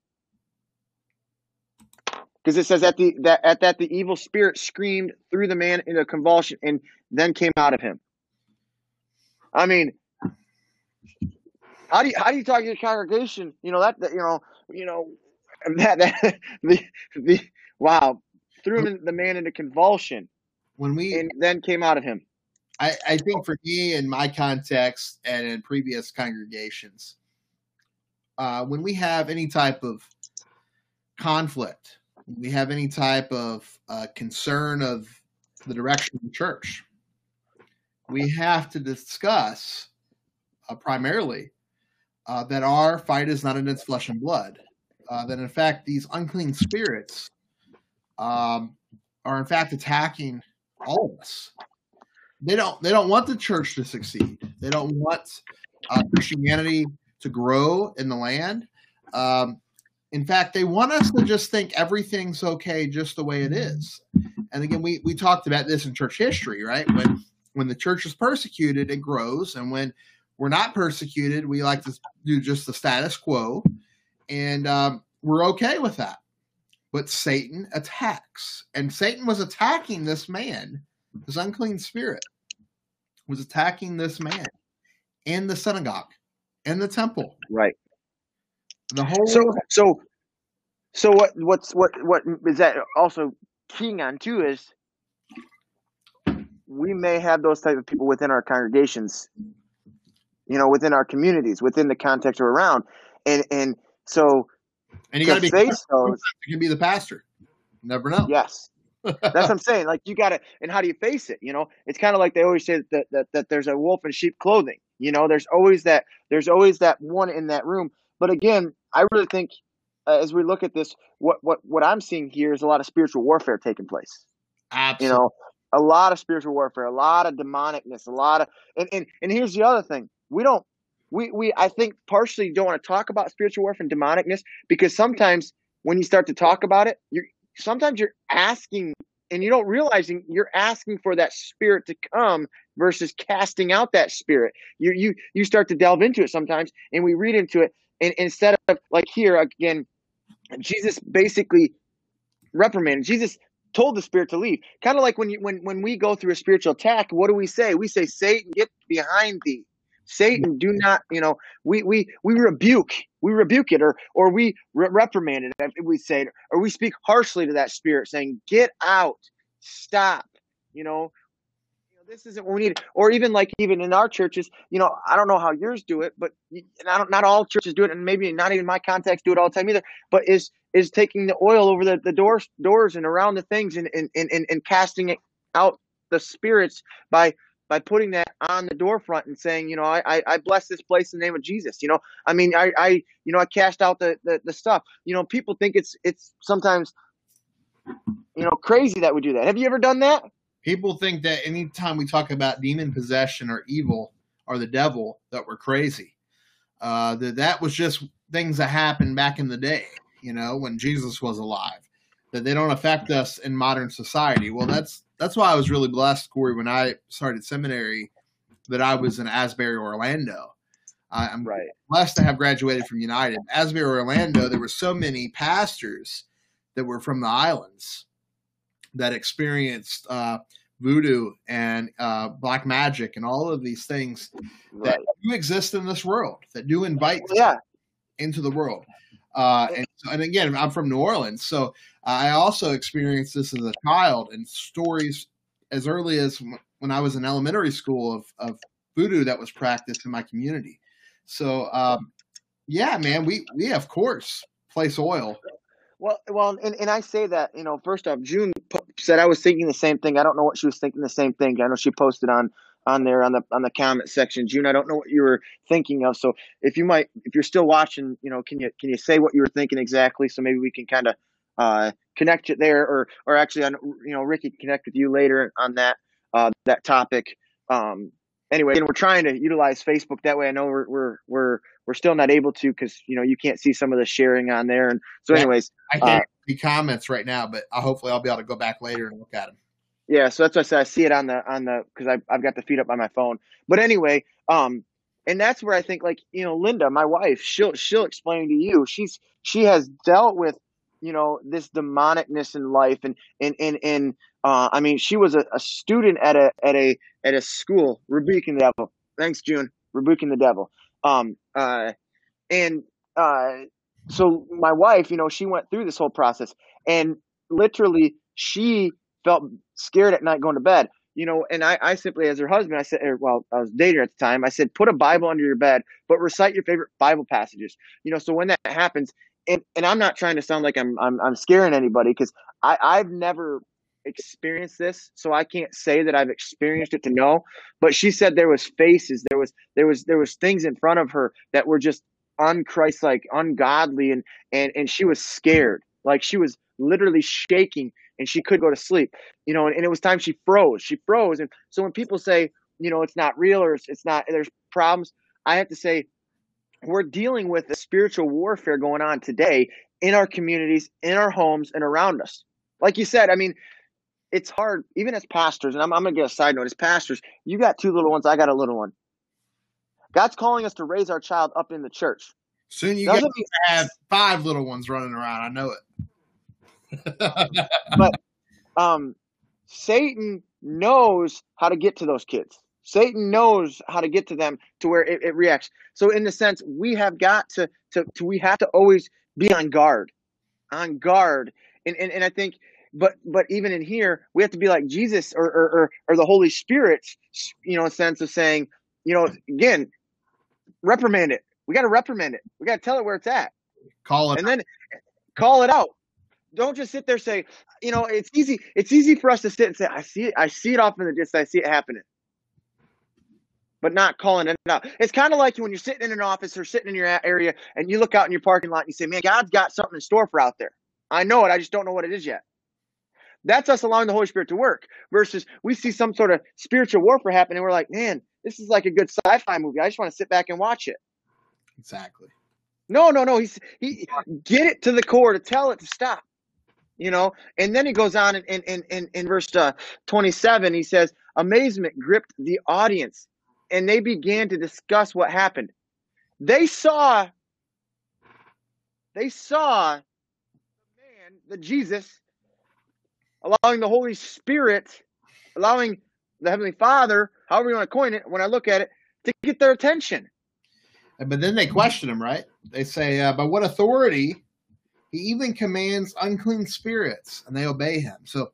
Because it says at the that at that the evil spirit screamed through the man in a convulsion and then came out of him. I mean, how do you how do you talk to your congregation? You know that, that you know you know that, that the the wow threw him, the man into convulsion When we and then came out of him. I, I think for me in my context and in previous congregations, uh, when we have any type of conflict, we have any type of uh, concern of the direction of the church, we have to discuss uh, primarily uh, that our fight is not against flesh and blood. Uh, that in fact these unclean spirits um, are in fact attacking all of us they don't they don't want the church to succeed. They don't want uh, Christianity to grow in the land. Um, in fact, they want us to just think everything's okay just the way it is. And again, we we talked about this in church history, right? When when the church is persecuted, it grows, and when we're not persecuted, we like to do just the status quo, and um, we're okay with that. But Satan attacks, and Satan was attacking this man this unclean spirit was attacking this man in the synagogue, in the temple. Right. The whole So so so what what's what what is that also keying on too is we may have those type of people within our congregations, you know, within our communities, within the context we're around, and and so and you got to be face those, you can be the pastor. Never know. yes, that's what I'm saying. Like you got to, and how do you face it? You know, it's kind of like they always say that, that that there's a wolf in sheep clothing. You know, there's always that there's always that one in that room. But again, I really think uh, as we look at this, what what what I'm seeing here is a lot of spiritual warfare taking place. Absolutely. You know, a lot of spiritual warfare, a lot of demonicness, a lot of and and and here's the other thing: we don't. We, we I think partially don't want to talk about spiritual warfare and demonicness because sometimes when you start to talk about it, you're sometimes you're asking and you don't realizing you're asking for that spirit to come versus casting out that spirit. You you you start to delve into it sometimes, and we read into it, and instead of like here again, Jesus basically reprimanded. Jesus told the spirit to leave. Kind of like when you when when we go through a spiritual attack, what do we say? We say, "Satan, get behind thee." Satan, do not, you know, we we we rebuke, we rebuke it, or or we re- reprimand it. We say, it, or we speak harshly to that spirit, saying, "Get out, stop." You know, this isn't what we need. Or even like even in our churches, you know, I don't know how yours do it, but don't, not all churches do it, and maybe not even my contacts do it all the time either. But is is taking the oil over the, the doors doors and around the things and, and, and and casting it out the spirits by by putting that on the door front and saying, you know, I, I, bless this place in the name of Jesus. You know, I mean, I, I you know, I cast out the, the, the stuff. You know, people think it's it's sometimes, you know, crazy that we do that. Have you ever done that? People think that anytime we talk about demon possession or evil or the devil, that we're crazy. Uh, that that was just things that happened back in the day, you know, when Jesus was alive. That they don't affect us in modern society. Well, that's that's why I was really blessed, Corey, when I started seminary, that I was in Asbury, Orlando. I'm Right. blessed to have graduated from United. Asbury, Orlando, there were so many pastors that were from the islands that experienced uh, voodoo and uh, black magic and all of these things that Right. do exist in this world, that do invite Yeah. into the world. Uh, and, and again, I'm from New Orleans, so I also experienced this as a child and stories as early as when I was in elementary school of, of voodoo that was practiced in my community. So, um, yeah, man, we, we of course place oil. Well, well, and, and I say that you know, first off, June said I was thinking the same thing. I don't know what she was thinking the same thing. I know she posted on on there on the on the comment section. June, I don't know what you were thinking of. So if you might, if you're still watching, you know, can you can you say what you were thinking exactly? So maybe we can kind of uh, connect it there, or or actually, on you know, Ricky connect with you later on that uh, that topic. Um, anyway, and we're trying to utilize Facebook that way. I know we're we're we're we're still not able to because you know you can't see some of the sharing on there. And so, Yeah. anyways, I can't see comments right now, but uh, hopefully I'll be able to go back later and look at them. Yeah, so that's why I said I see it on the on the because I've I've got the feed up on my phone. But anyway, um, and that's where I think like you know Linda, my wife, she'll she'll explain to you. She's she has dealt with you know this demonicness in life, and and and and uh, I mean she was a, a student at a at a at a school rebuking the devil. Thanks, June, rebuking the devil. Um, uh, and uh, so my wife, you know, she went through this whole process, and literally she felt scared at night going to bed. You know, and I, I simply, as her husband, I said, or, well, I was dating at the time. I said, put a Bible under your bed, but recite your favorite Bible passages. You know, so when that happens, and, and I'm not trying to sound like I'm I'm, I'm scaring anybody because I I've never experienced this, so I can't say that I've experienced it to know. But she said there was faces, there was there was there was things in front of her that were just unchristlike, ungodly, and and and she was scared, like she was literally shaking and she could go to sleep you know and, and, it was time she froze. She froze. And so when people say you know it's not real or it's, it's not there's problems i have to say we're dealing with a spiritual warfare going on today in our communities in our homes and around us. Like you said i mean it's hard even as pastors and i'm, I'm gonna get a side note as pastors you got two little ones i got a little one. God's calling us to raise our child up in the church. Soon you guys have five little ones running around i know it but um, Satan knows how to get to those kids. Satan knows how to get to them to where it, it reacts. So in the sense, we have got to, to, to we have to always be on guard, on guard. And, and, and I think, but, but even in here, we have to be like Jesus or, or, or, or the Holy Spirit, you know, a sense of saying, you know, again, reprimand it. We got to reprimand it. We got to tell it where it's at. Call it. And then call it out don't just sit there and say, you know, it's easy. It's easy for us to sit and say, I see it. I see it off in the distance. I see it happening, but not calling it out. It's kind of like when you're sitting in an office or sitting in your area and you look out in your parking lot and you say, man, God's got something in store for out there. I know it. I just don't know what it is yet. That's us allowing the Holy Spirit to work versus we see some sort of spiritual warfare happening. And we're like, man, this is like a good sci-fi movie. I just want to sit back and watch it. Exactly. No, no, no. He's he get it to the core to tell it to stop you know? And then he goes on in in in, in verse uh, 27 he says amazement gripped the audience and they began to discuss what happened. They saw they saw the man the jesus allowing the holy spirit allowing the heavenly father however you want to coin it when i look at it to get their attention. But then they question him right? They say uh, by what authority he even commands unclean spirits, and they obey him. So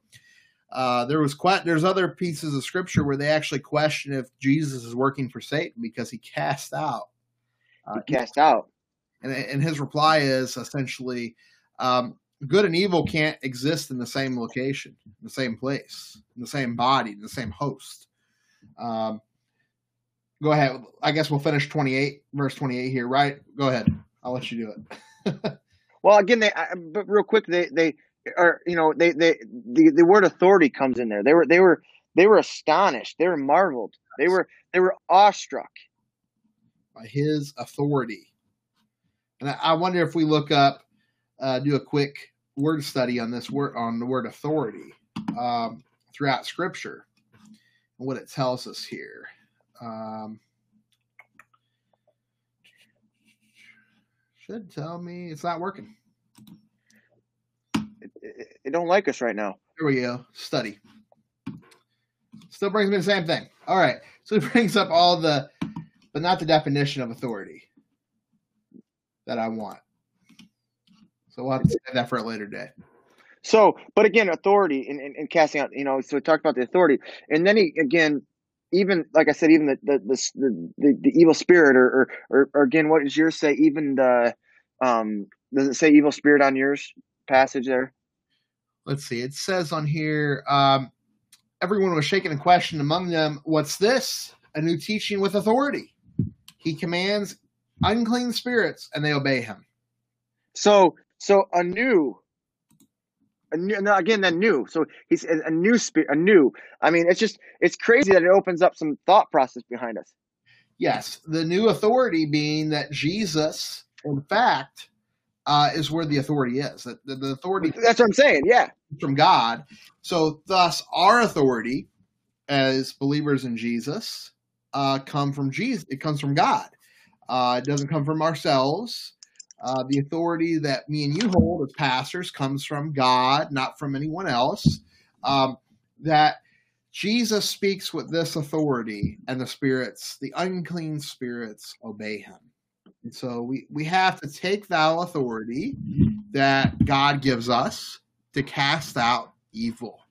uh, there was quite there's other pieces of scripture where they actually question if Jesus is working for Satan because he cast out. Uh, he cast out, and, and his reply is essentially, um, good and evil can't exist in the same location, in the same place, in the same body, in the same host. Um, go ahead. I guess we'll finish 28, verse 28 here, right? Go ahead. I'll let you do it. Well, again, they but real quick, they they are you know they they the, the word authority comes in there. They were they were they were astonished. They were marveled. They were they were awestruck by his authority. And I wonder if we look up, uh, do a quick word study on this word on the word authority um, throughout Scripture and what it tells us here. Um, should tell me it's not working. It, it, it, don't like us right now. There we go. Study. Still brings me the same thing. All right. So it brings up all the, but not the definition of authority that I want. So we'll have to save that for a later day. So, but again, authority and, and, and casting out, you know, so we talked about the authority. And then he, again, even like I said, even the the the, the, the evil spirit, or, or, or or again, what does yours say? Even the um, does it say evil spirit on yours passage there? Let's see. It says on here, um, everyone was shaken and questioned among them. What's this? A new teaching with authority. He commands unclean spirits, and they obey him. So, so a new a new, again, that new. So he's a new spirit, a new. I mean, it's just it's crazy that it opens up some thought process behind us. Yes, the new authority being that Jesus, in fact, uh, is where the authority is. That the, the authority That's what I'm saying. Yeah. from God. So, thus, our authority as believers in Jesus uh, come from Jesus. It comes from God. Uh, it doesn't come from ourselves. Uh, the authority that me and you hold as pastors comes from God, not from anyone else. Um, that Jesus speaks with this authority, and the spirits, the unclean spirits, obey him. And so we, we have to take that authority that God gives us to cast out evil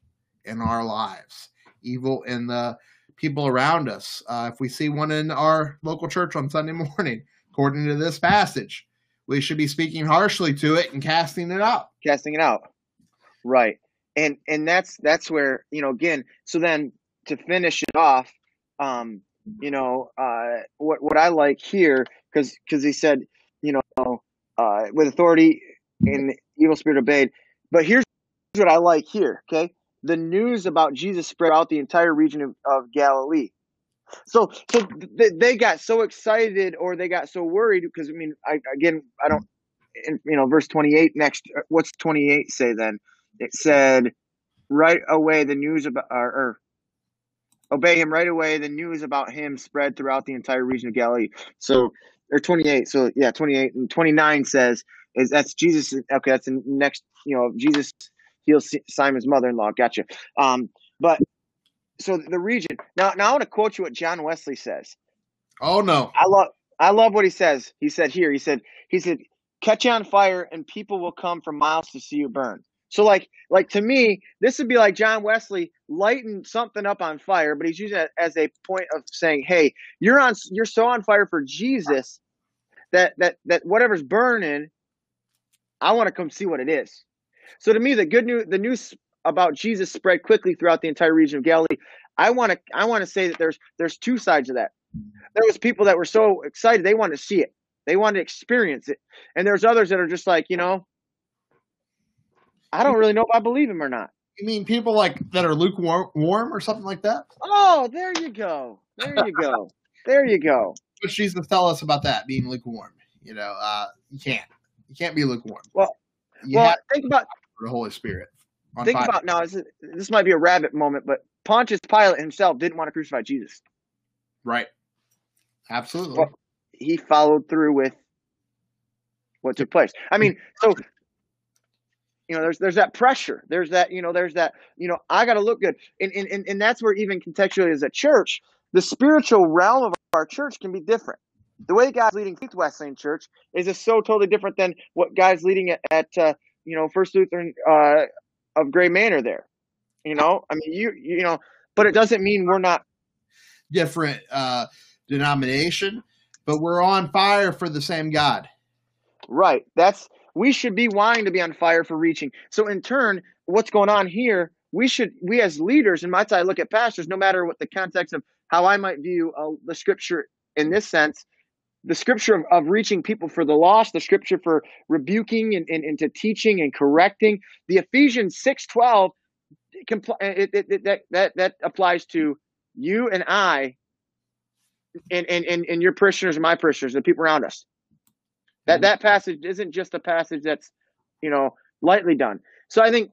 in our lives, evil in the people around us. Uh, if we see one in our local church on Sunday morning, according to this passage, we should be speaking harshly to it and casting it out. Casting it out. Right. And and that's that's where, you know, again, so then to finish it off, um, you know, uh, what what I like here, because because he said, you know, uh, with authority and evil spirit obeyed. But here's what I like here. Okay, the news about Jesus spread out the entire region of, of Galilee. So so th- they got so excited or they got so worried because I mean, I again, I don't, you know, verse twenty eight next. uh, What's twenty eight say then? It said, right away the news about or, or obey him right away. The news about him spread throughout the entire region of Galilee. So, or 28. So, yeah, 28 and 29 says, is that's Jesus. Okay, that's the next, you know, Jesus heals Simon's mother in law. Gotcha. Um, but so the region. Now, now I want to quote you what John Wesley says. Oh no. I love, I love what he says. He said here, he said, he said, catch on fire and people will come from miles to see you burn. So like, like to me, this would be like John Wesley lighting something up on fire, but he's using it as a point of saying, "Hey, you're on, you're so on fire for Jesus that that that whatever's burning, I want to come see what it is." So to me, the good news, the news about Jesus spread quickly throughout the entire region of Galilee. I want to, I want to say that there's there's two sides of that. There was people that were so excited they wanted to see it, they wanted to experience it, and there's others that are just like, you know, I don't really know if I believe him or not. You mean people like that are lukewarm warm or something like that? Oh, there you go. There you go. There you go. Does Jesus tell us about that being lukewarm? You know, uh, you can't. You can't be lukewarm. Well, you well, think about the Holy Spirit. Think about now. This, is, this might be a rabbit moment, but Pontius Pilate himself didn't want to crucify Jesus. right. Absolutely. Well, He followed through with what took place. I mean, so you know, there's there's that pressure. There's that you know, there's that you know, I got to look good, and, and and and that's where even contextually as a church, the spiritual realm of our church can be different. The way God's leading Faith Wesleyan Church is just so totally different than what God's leading at, at uh, you know First Lutheran uh, of Gray Manor. There, you know, I mean, you you know, but it doesn't mean we're not Different uh, denomination, but we're on fire for the same God. Right. That's we should be wanting to be on fire for reaching. So in turn, what's going on here? We should we as leaders, and my I look at pastors, no matter what the context of how I might view uh, the scripture in this sense, the scripture of, of reaching people for the lost, the scripture for rebuking and, and, and to teaching and correcting. The Ephesians six twelve, compl- uh, it, it, it, that that that applies to you and I, and and and, and your parishioners and my parishioners, the people around us. That mm-hmm. that passage isn't just a passage that's, you know, lightly done. So I think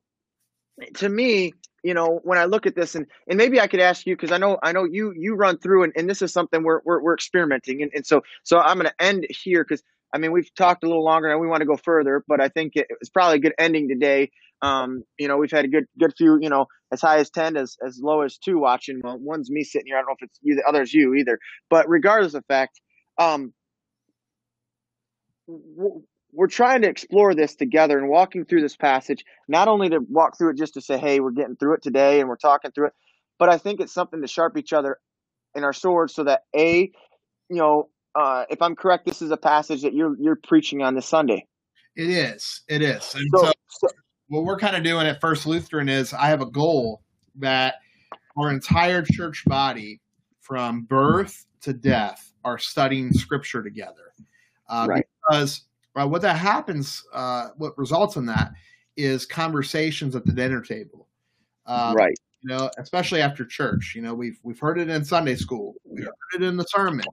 to me, you know, when I look at this and and maybe I could ask you because I know I know you you run through and, and this is something we're we're, we're experimenting and, and so so I'm gonna end here because I mean we've talked a little longer and we want to go further, but I think it, it's probably a good ending today. Um, you know, we've had a good good few, you know, as high as ten, as as low as two watching. Well, one's me sitting here. I don't know if it's you, the other's you either. But regardless of fact, um, we're trying to explore this together and walking through this passage, not only to walk through it just to say, hey, we're getting through it today and we're talking through it, but I think it's something to sharp each other in our swords so that A, you know, uh, if I'm correct, this is a passage that you're you're preaching on this Sunday. It is. It is. And So, so so what we're kind of doing at First Lutheran is I have a goal that our entire church body, from birth to death, are studying Scripture together. Uh, Right. Because uh, what that happens, uh, what results in that, is conversations at the dinner table. Um, right, You know, especially after church. You know, we've we've heard it in Sunday school. We heard it in the sermon.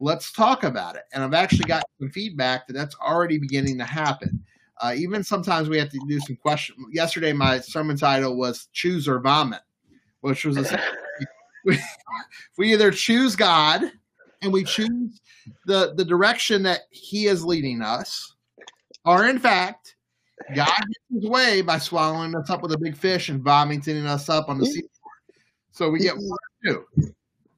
let's talk about it. And I've actually got some feedback that that's already beginning to happen. Uh, even sometimes we have to do some question. Yesterday, my sermon title was "Choose or Vomit," which was a, we either choose God and we choose the the direction that He is leading us, are in fact, God gets His way by swallowing us up with a big fish and vomiting us up on the seashore. So we get one or two.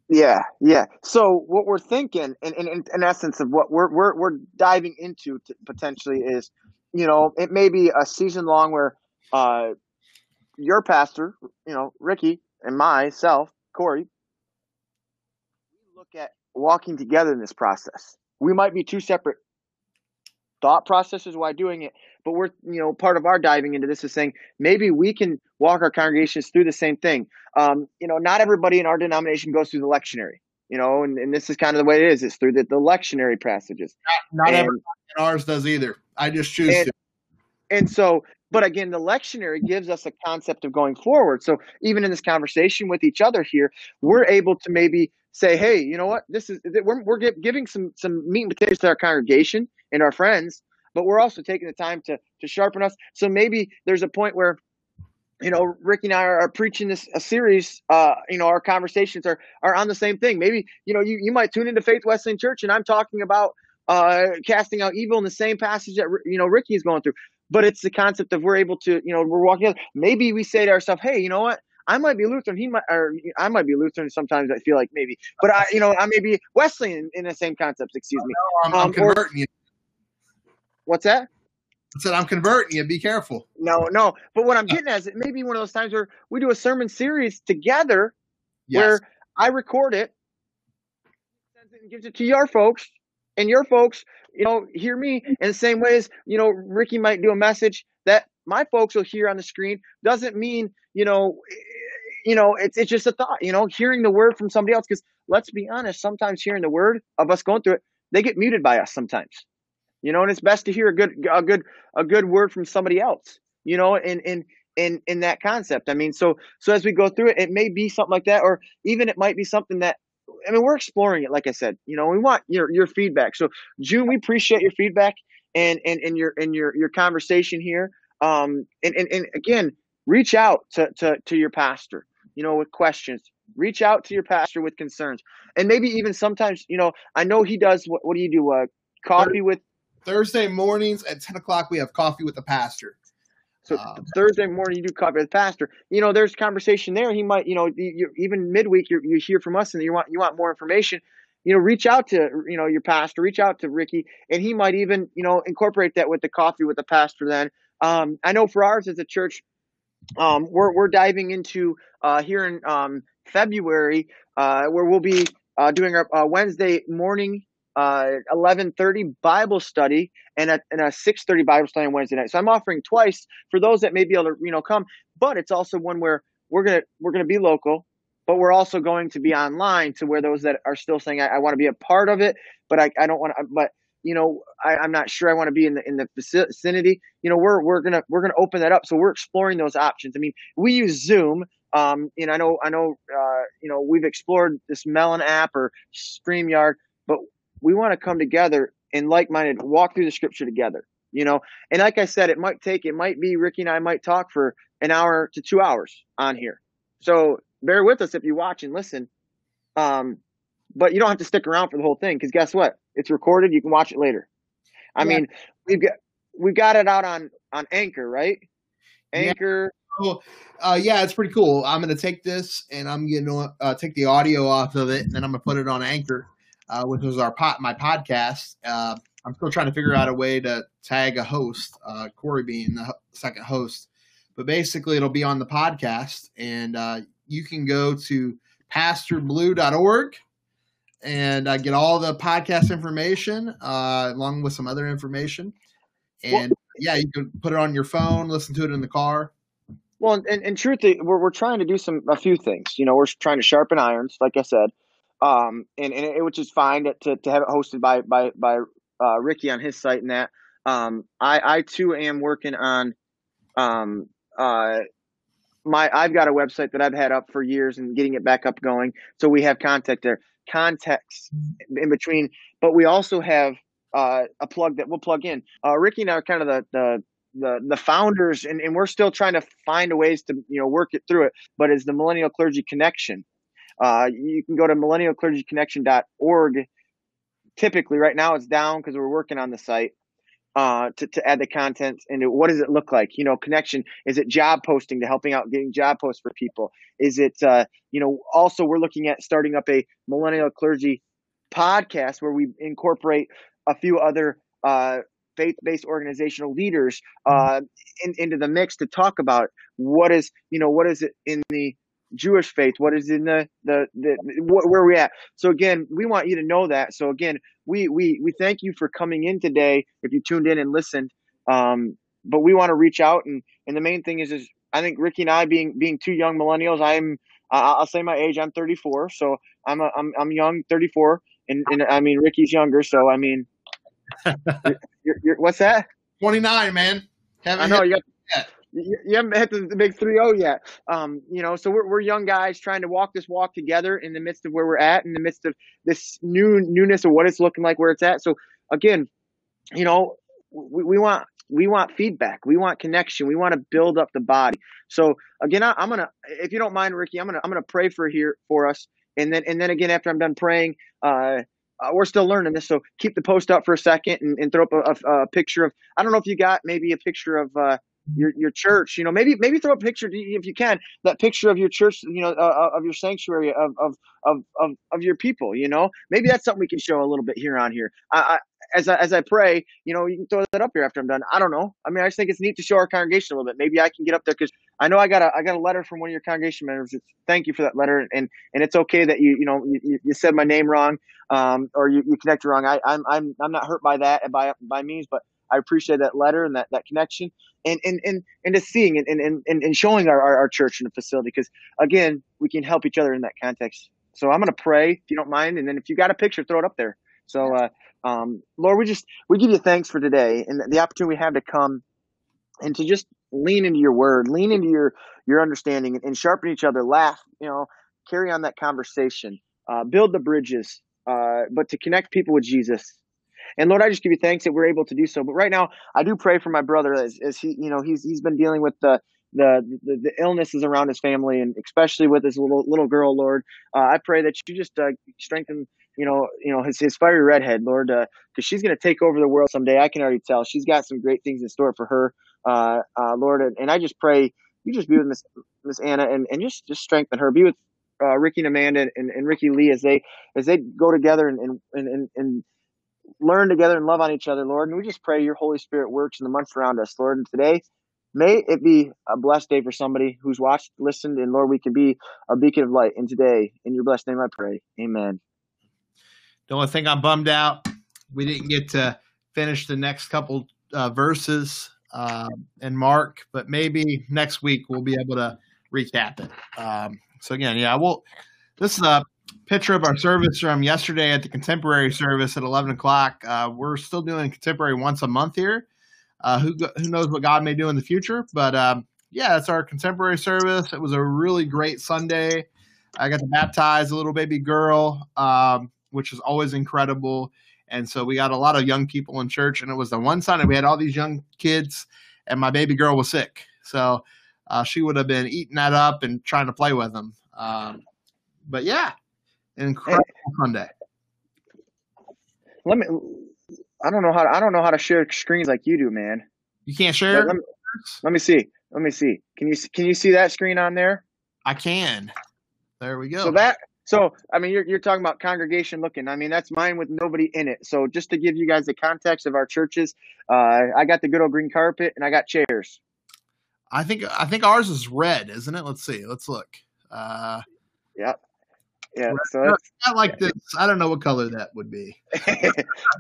Yeah, yeah. So what we're thinking, in, in, in essence, of what we're we're we're diving into potentially is, you know, it may be a season long where, uh, your pastor, you know, Ricky and myself, Corey, we look at walking together in this process. We might be two separate thought processes while doing it, but we're, you know, part of our diving into this is saying maybe we can walk our congregations through the same thing. Um, you know, not everybody in our denomination goes through the lectionary, you know, and, and this is kind of the way it is. It's through the, the lectionary passages. Not, not everybody in ours does either. I just choose and, to. And so, but again, the lectionary gives us a concept of going forward. So even in this conversation with each other here, we're able to maybe say, hey, you know what? This is we're we're giving some some meat and potatoes to our congregation and our friends, but we're also taking the time to to sharpen us. So maybe there's a point where you know, Ricky and I are, preaching this a series. Uh, you know, our conversations are are on the same thing. Maybe you know, you, you might tune into Faith Wesleyan Church, and I'm talking about uh, casting out evil in the same passage that you know Ricky is going through. But it's the concept of we're able to, you know, we're walking. Maybe we say to ourselves, "Hey, you know what? I might be Lutheran. He might, or I might be Lutheran. Sometimes I feel like maybe, but I, you know, I may be Wesleyan in the same concepts. Excuse me. I'm, I'm um, converting or, you. What's that? I said I'm converting you. Be careful. No, no. But what I'm getting at is it may be one of those times where we do a sermon series together, yes. where I record it, and gives it to your folks, and your folks, you know, hear me in the same way as you know Ricky might do a message that my folks will hear on the screen. Doesn't mean you know you know, it's it's just a thought, you know, hearing the word from somebody else. Because let's be honest, sometimes hearing the word of us going through it, they get muted by us sometimes. You know, and it's best to hear a good a good a good word from somebody else. You know, in in in in that concept. I mean, so so as we go through it, it may be something like that, or even it might be something that I mean, we're exploring it. Like I said, you know, we want your your feedback. So June, we appreciate your feedback and and and your and your your conversation here. Um, and and, and again, reach out to, to to your pastor you know, with questions. Reach out to your pastor with concerns, and maybe even sometimes, you know, I know he does. What, what do you do? Uh, coffee with Thursday mornings at ten o'clock. We have coffee with the pastor. So um, Thursday morning, you do coffee with the pastor. You know, there's conversation there. He might, you know, you, even midweek, you you hear from us, and you want you want more information. You know, reach out to you know your pastor, reach out to Ricky, and he might even you know incorporate that with the coffee with the pastor. Then, um, I know for ours as a church, um, we're we're diving into uh, here in um, February, uh, where we'll be uh, doing our uh, Wednesday morning uh, 11:30 Bible study and a, and a 6:30 Bible study on Wednesday night. So I'm offering twice for those that may be able to you know come, but it's also one where we're gonna we're gonna be local, but we're also going to be online to where those that are still saying I, I want to be a part of it, but I, I don't want to, but you know, I, am not sure I want to be in the in the vicinity. You know, we're we're gonna we're gonna open that up. So we're exploring those options. I mean, we use Zoom. Um, and I know I know uh, you know we've explored this Melon app or Streamyard, but we want to come together and like-minded walk through the scripture together. You know, and like I said, it might take it might be Ricky and I might talk for an hour to two hours on here. So bear with us if you watch and listen. Um, but you don't have to stick around for the whole thing because guess what? It's recorded. You can watch it later. I yeah. mean, we've got we got it out on on Anchor, right? Anchor. Yeah. uh, yeah, it's pretty cool. I'm going to take this and I'm to uh, take the audio off of it, and then I'm going to put it on Anchor, uh, which is our pot my podcast. Uh, I'm still trying to figure out a way to tag a host, uh, Corey being the second host. But basically, it'll be on the podcast, and uh, you can go to pastorblue.org and uh, get all the podcast information uh, along with some other information. And well, yeah, you can put it on your phone, listen to it in the car. Well, and, and truth, we're, we're trying to do some a few things. You know, we're trying to sharpen irons, like I said, um, and, and it, which is fine to, to have it hosted by by by uh, Ricky on his site and that. Um, I I too am working on um, uh, my I've got a website that I've had up for years and getting it back up going. So we have contact there. Context in between. But we also have uh, a plug that we'll plug in. Uh, Ricky and I are kind of the the the, the founders, and, and we're still trying to find ways to you know work it through it. But it's the Millennial Clergy Connection. Uh, you can go to millennialclergyconnection.org. Typically, right now it's down because we're working on the site uh, to, to add the content and what does it look like? You know, connection. Is it job posting to helping out getting job posts for people? Is it, uh, you know, also we're looking at starting up a millennial clergy podcast where we incorporate a few other uh, faith-based organizational leaders uh, in, into the mix to talk about what is, you know, what is it in the Jewish faith? What is in the, the, the, where are we at? So again, we want you to know that. So again, we, we, we thank you for coming in today. If you tuned in and listened, um, but we want to reach out and, and the main thing is, is I think Ricky and I being, being two young millennials, I'm, uh, I'll say my age, I'm 34. So I'm, a, I'm, I'm young, 34. And, and I mean, Ricky's younger. So, I mean, you're, you're, what's that? 29, man. Haven't I know you got, you, haven't hit the, the big three zero yet. Um, you know, so we're, we're young guys trying to walk this walk together in the midst of where we're at, in the midst of this new newness of what it's looking like, where it's at. So again, you know, we, we want we want feedback. We want connection. We want to build up the body. So again, I, am gonna, if you don't mind, Ricky, I'm gonna I'm gonna pray for here for us, and then and then again after I'm done praying, uh, uh, we're still learning this. So keep the post up for a second and, and throw up a, a, a, picture of. I don't know if you got maybe a picture of uh, your your church. You know, maybe maybe throw a picture if you can that picture of your church. You know, uh, uh, of your sanctuary of, of of of of your people. You know, maybe that's something we can show a little bit here on here. I, I as I, as I pray, you know, you can throw that up here after I'm done. I don't know. I mean, I just think it's neat to show our congregation a little bit. Maybe I can get up there because I know I got a I got a letter from one of your congregation members. It's, thank you for that letter, and and it's okay that you you know you, you said my name wrong, um, or you, you connected wrong. I I'm I'm I'm not hurt by that by by means, but I appreciate that letter and that, that connection and, and, and, and just seeing and, and, and, and showing our, our, our church and the facility because again, we can help each other in that context. So I'm going to pray if you don't mind. And then if you got a picture, throw it up there. So, uh, um, Lord, we just, we give you thanks for today and the opportunity we have to come and to just lean into your word, lean into your, your understanding and, sharpen each other, laugh, you know, carry on that conversation, uh, build the bridges, uh, but to connect people with Jesus and Lord, I just give you thanks that we're able to do so. But right now, I do pray for my brother as, as he, you know, he's he's been dealing with the the, the, the illnesses around his family and especially with his little little girl, Lord. Uh, I pray that you just uh, strengthen, you know, you know his his fiery redhead, Lord, because uh, she's going to take over the world someday. I can already tell. She's got some great things in store for her, uh, uh, Lord. And, and I just pray you just be with Miss Miss Anna and, and just just strengthen her. Be with uh, Ricky and Amanda and, and Ricky Lee as they as they go together and and and, and learn together and love on each other, Lord. And we just pray your Holy Spirit works in the months around us, Lord. And today, may it be a blessed day for somebody who's watched, listened, and Lord, we can be a beacon of light. And today, in your blessed name, I pray. Amen. The only thing I'm bummed out, we didn't get to finish the next couple uh, verses uh, in Mark, but maybe next week we'll be able to recap it. Um, so again, yeah, we'll. this is a picture of our service from yesterday at the contemporary service at 11 o'clock. Uh, we're still doing contemporary once a month here. Uh, who, who knows what God may do in the future? But um, yeah, it's our contemporary service. It was a really great Sunday. I got to baptize a little baby girl, um, which is always incredible. And so we got a lot of young people in church. And it was the one Sunday we had all these young kids, and my baby girl was sick. So uh, she would have been eating that up and trying to play with them. Um, but yeah, incredible hey, Sunday. Let me. I don't know how. To, I don't know how to share screens like you do, man. You can't share. Let me, let me see. Let me see. Can you can you see that screen on there? I can. There we go. So that so I mean you're you're talking about congregation looking. I mean that's mine with nobody in it. So just to give you guys the context of our churches, uh, I got the good old green carpet and I got chairs. I think I think ours is red, isn't it? Let's see. Let's look. Uh, yeah yeah. So not, not like this. I don't know what color that would be. so,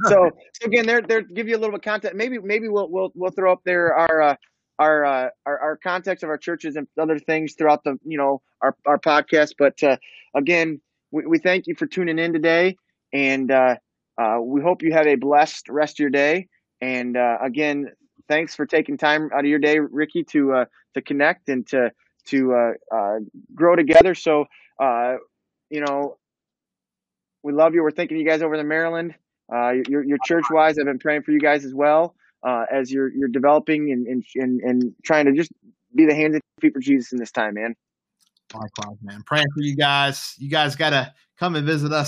so again, they're they're give you a little bit of content. Maybe maybe we'll we'll we'll throw up there our uh, our, uh, our our context of our churches and other things throughout the you know our our podcast. But uh, again, we, we thank you for tuning in today, and uh, uh, we hope you have a blessed rest of your day. And uh, again, thanks for taking time out of your day, Ricky, to uh, to connect and to to uh, uh, grow together. So uh, you know, We love you. We're thinking of you guys over in Maryland. Uh, your your church wise, I've been praying for you guys as well uh, as you're you're developing and, and and and trying to just be the hands and feet for Jesus in this time, man. Likewise, man. Praying for you guys. You guys got to come and visit us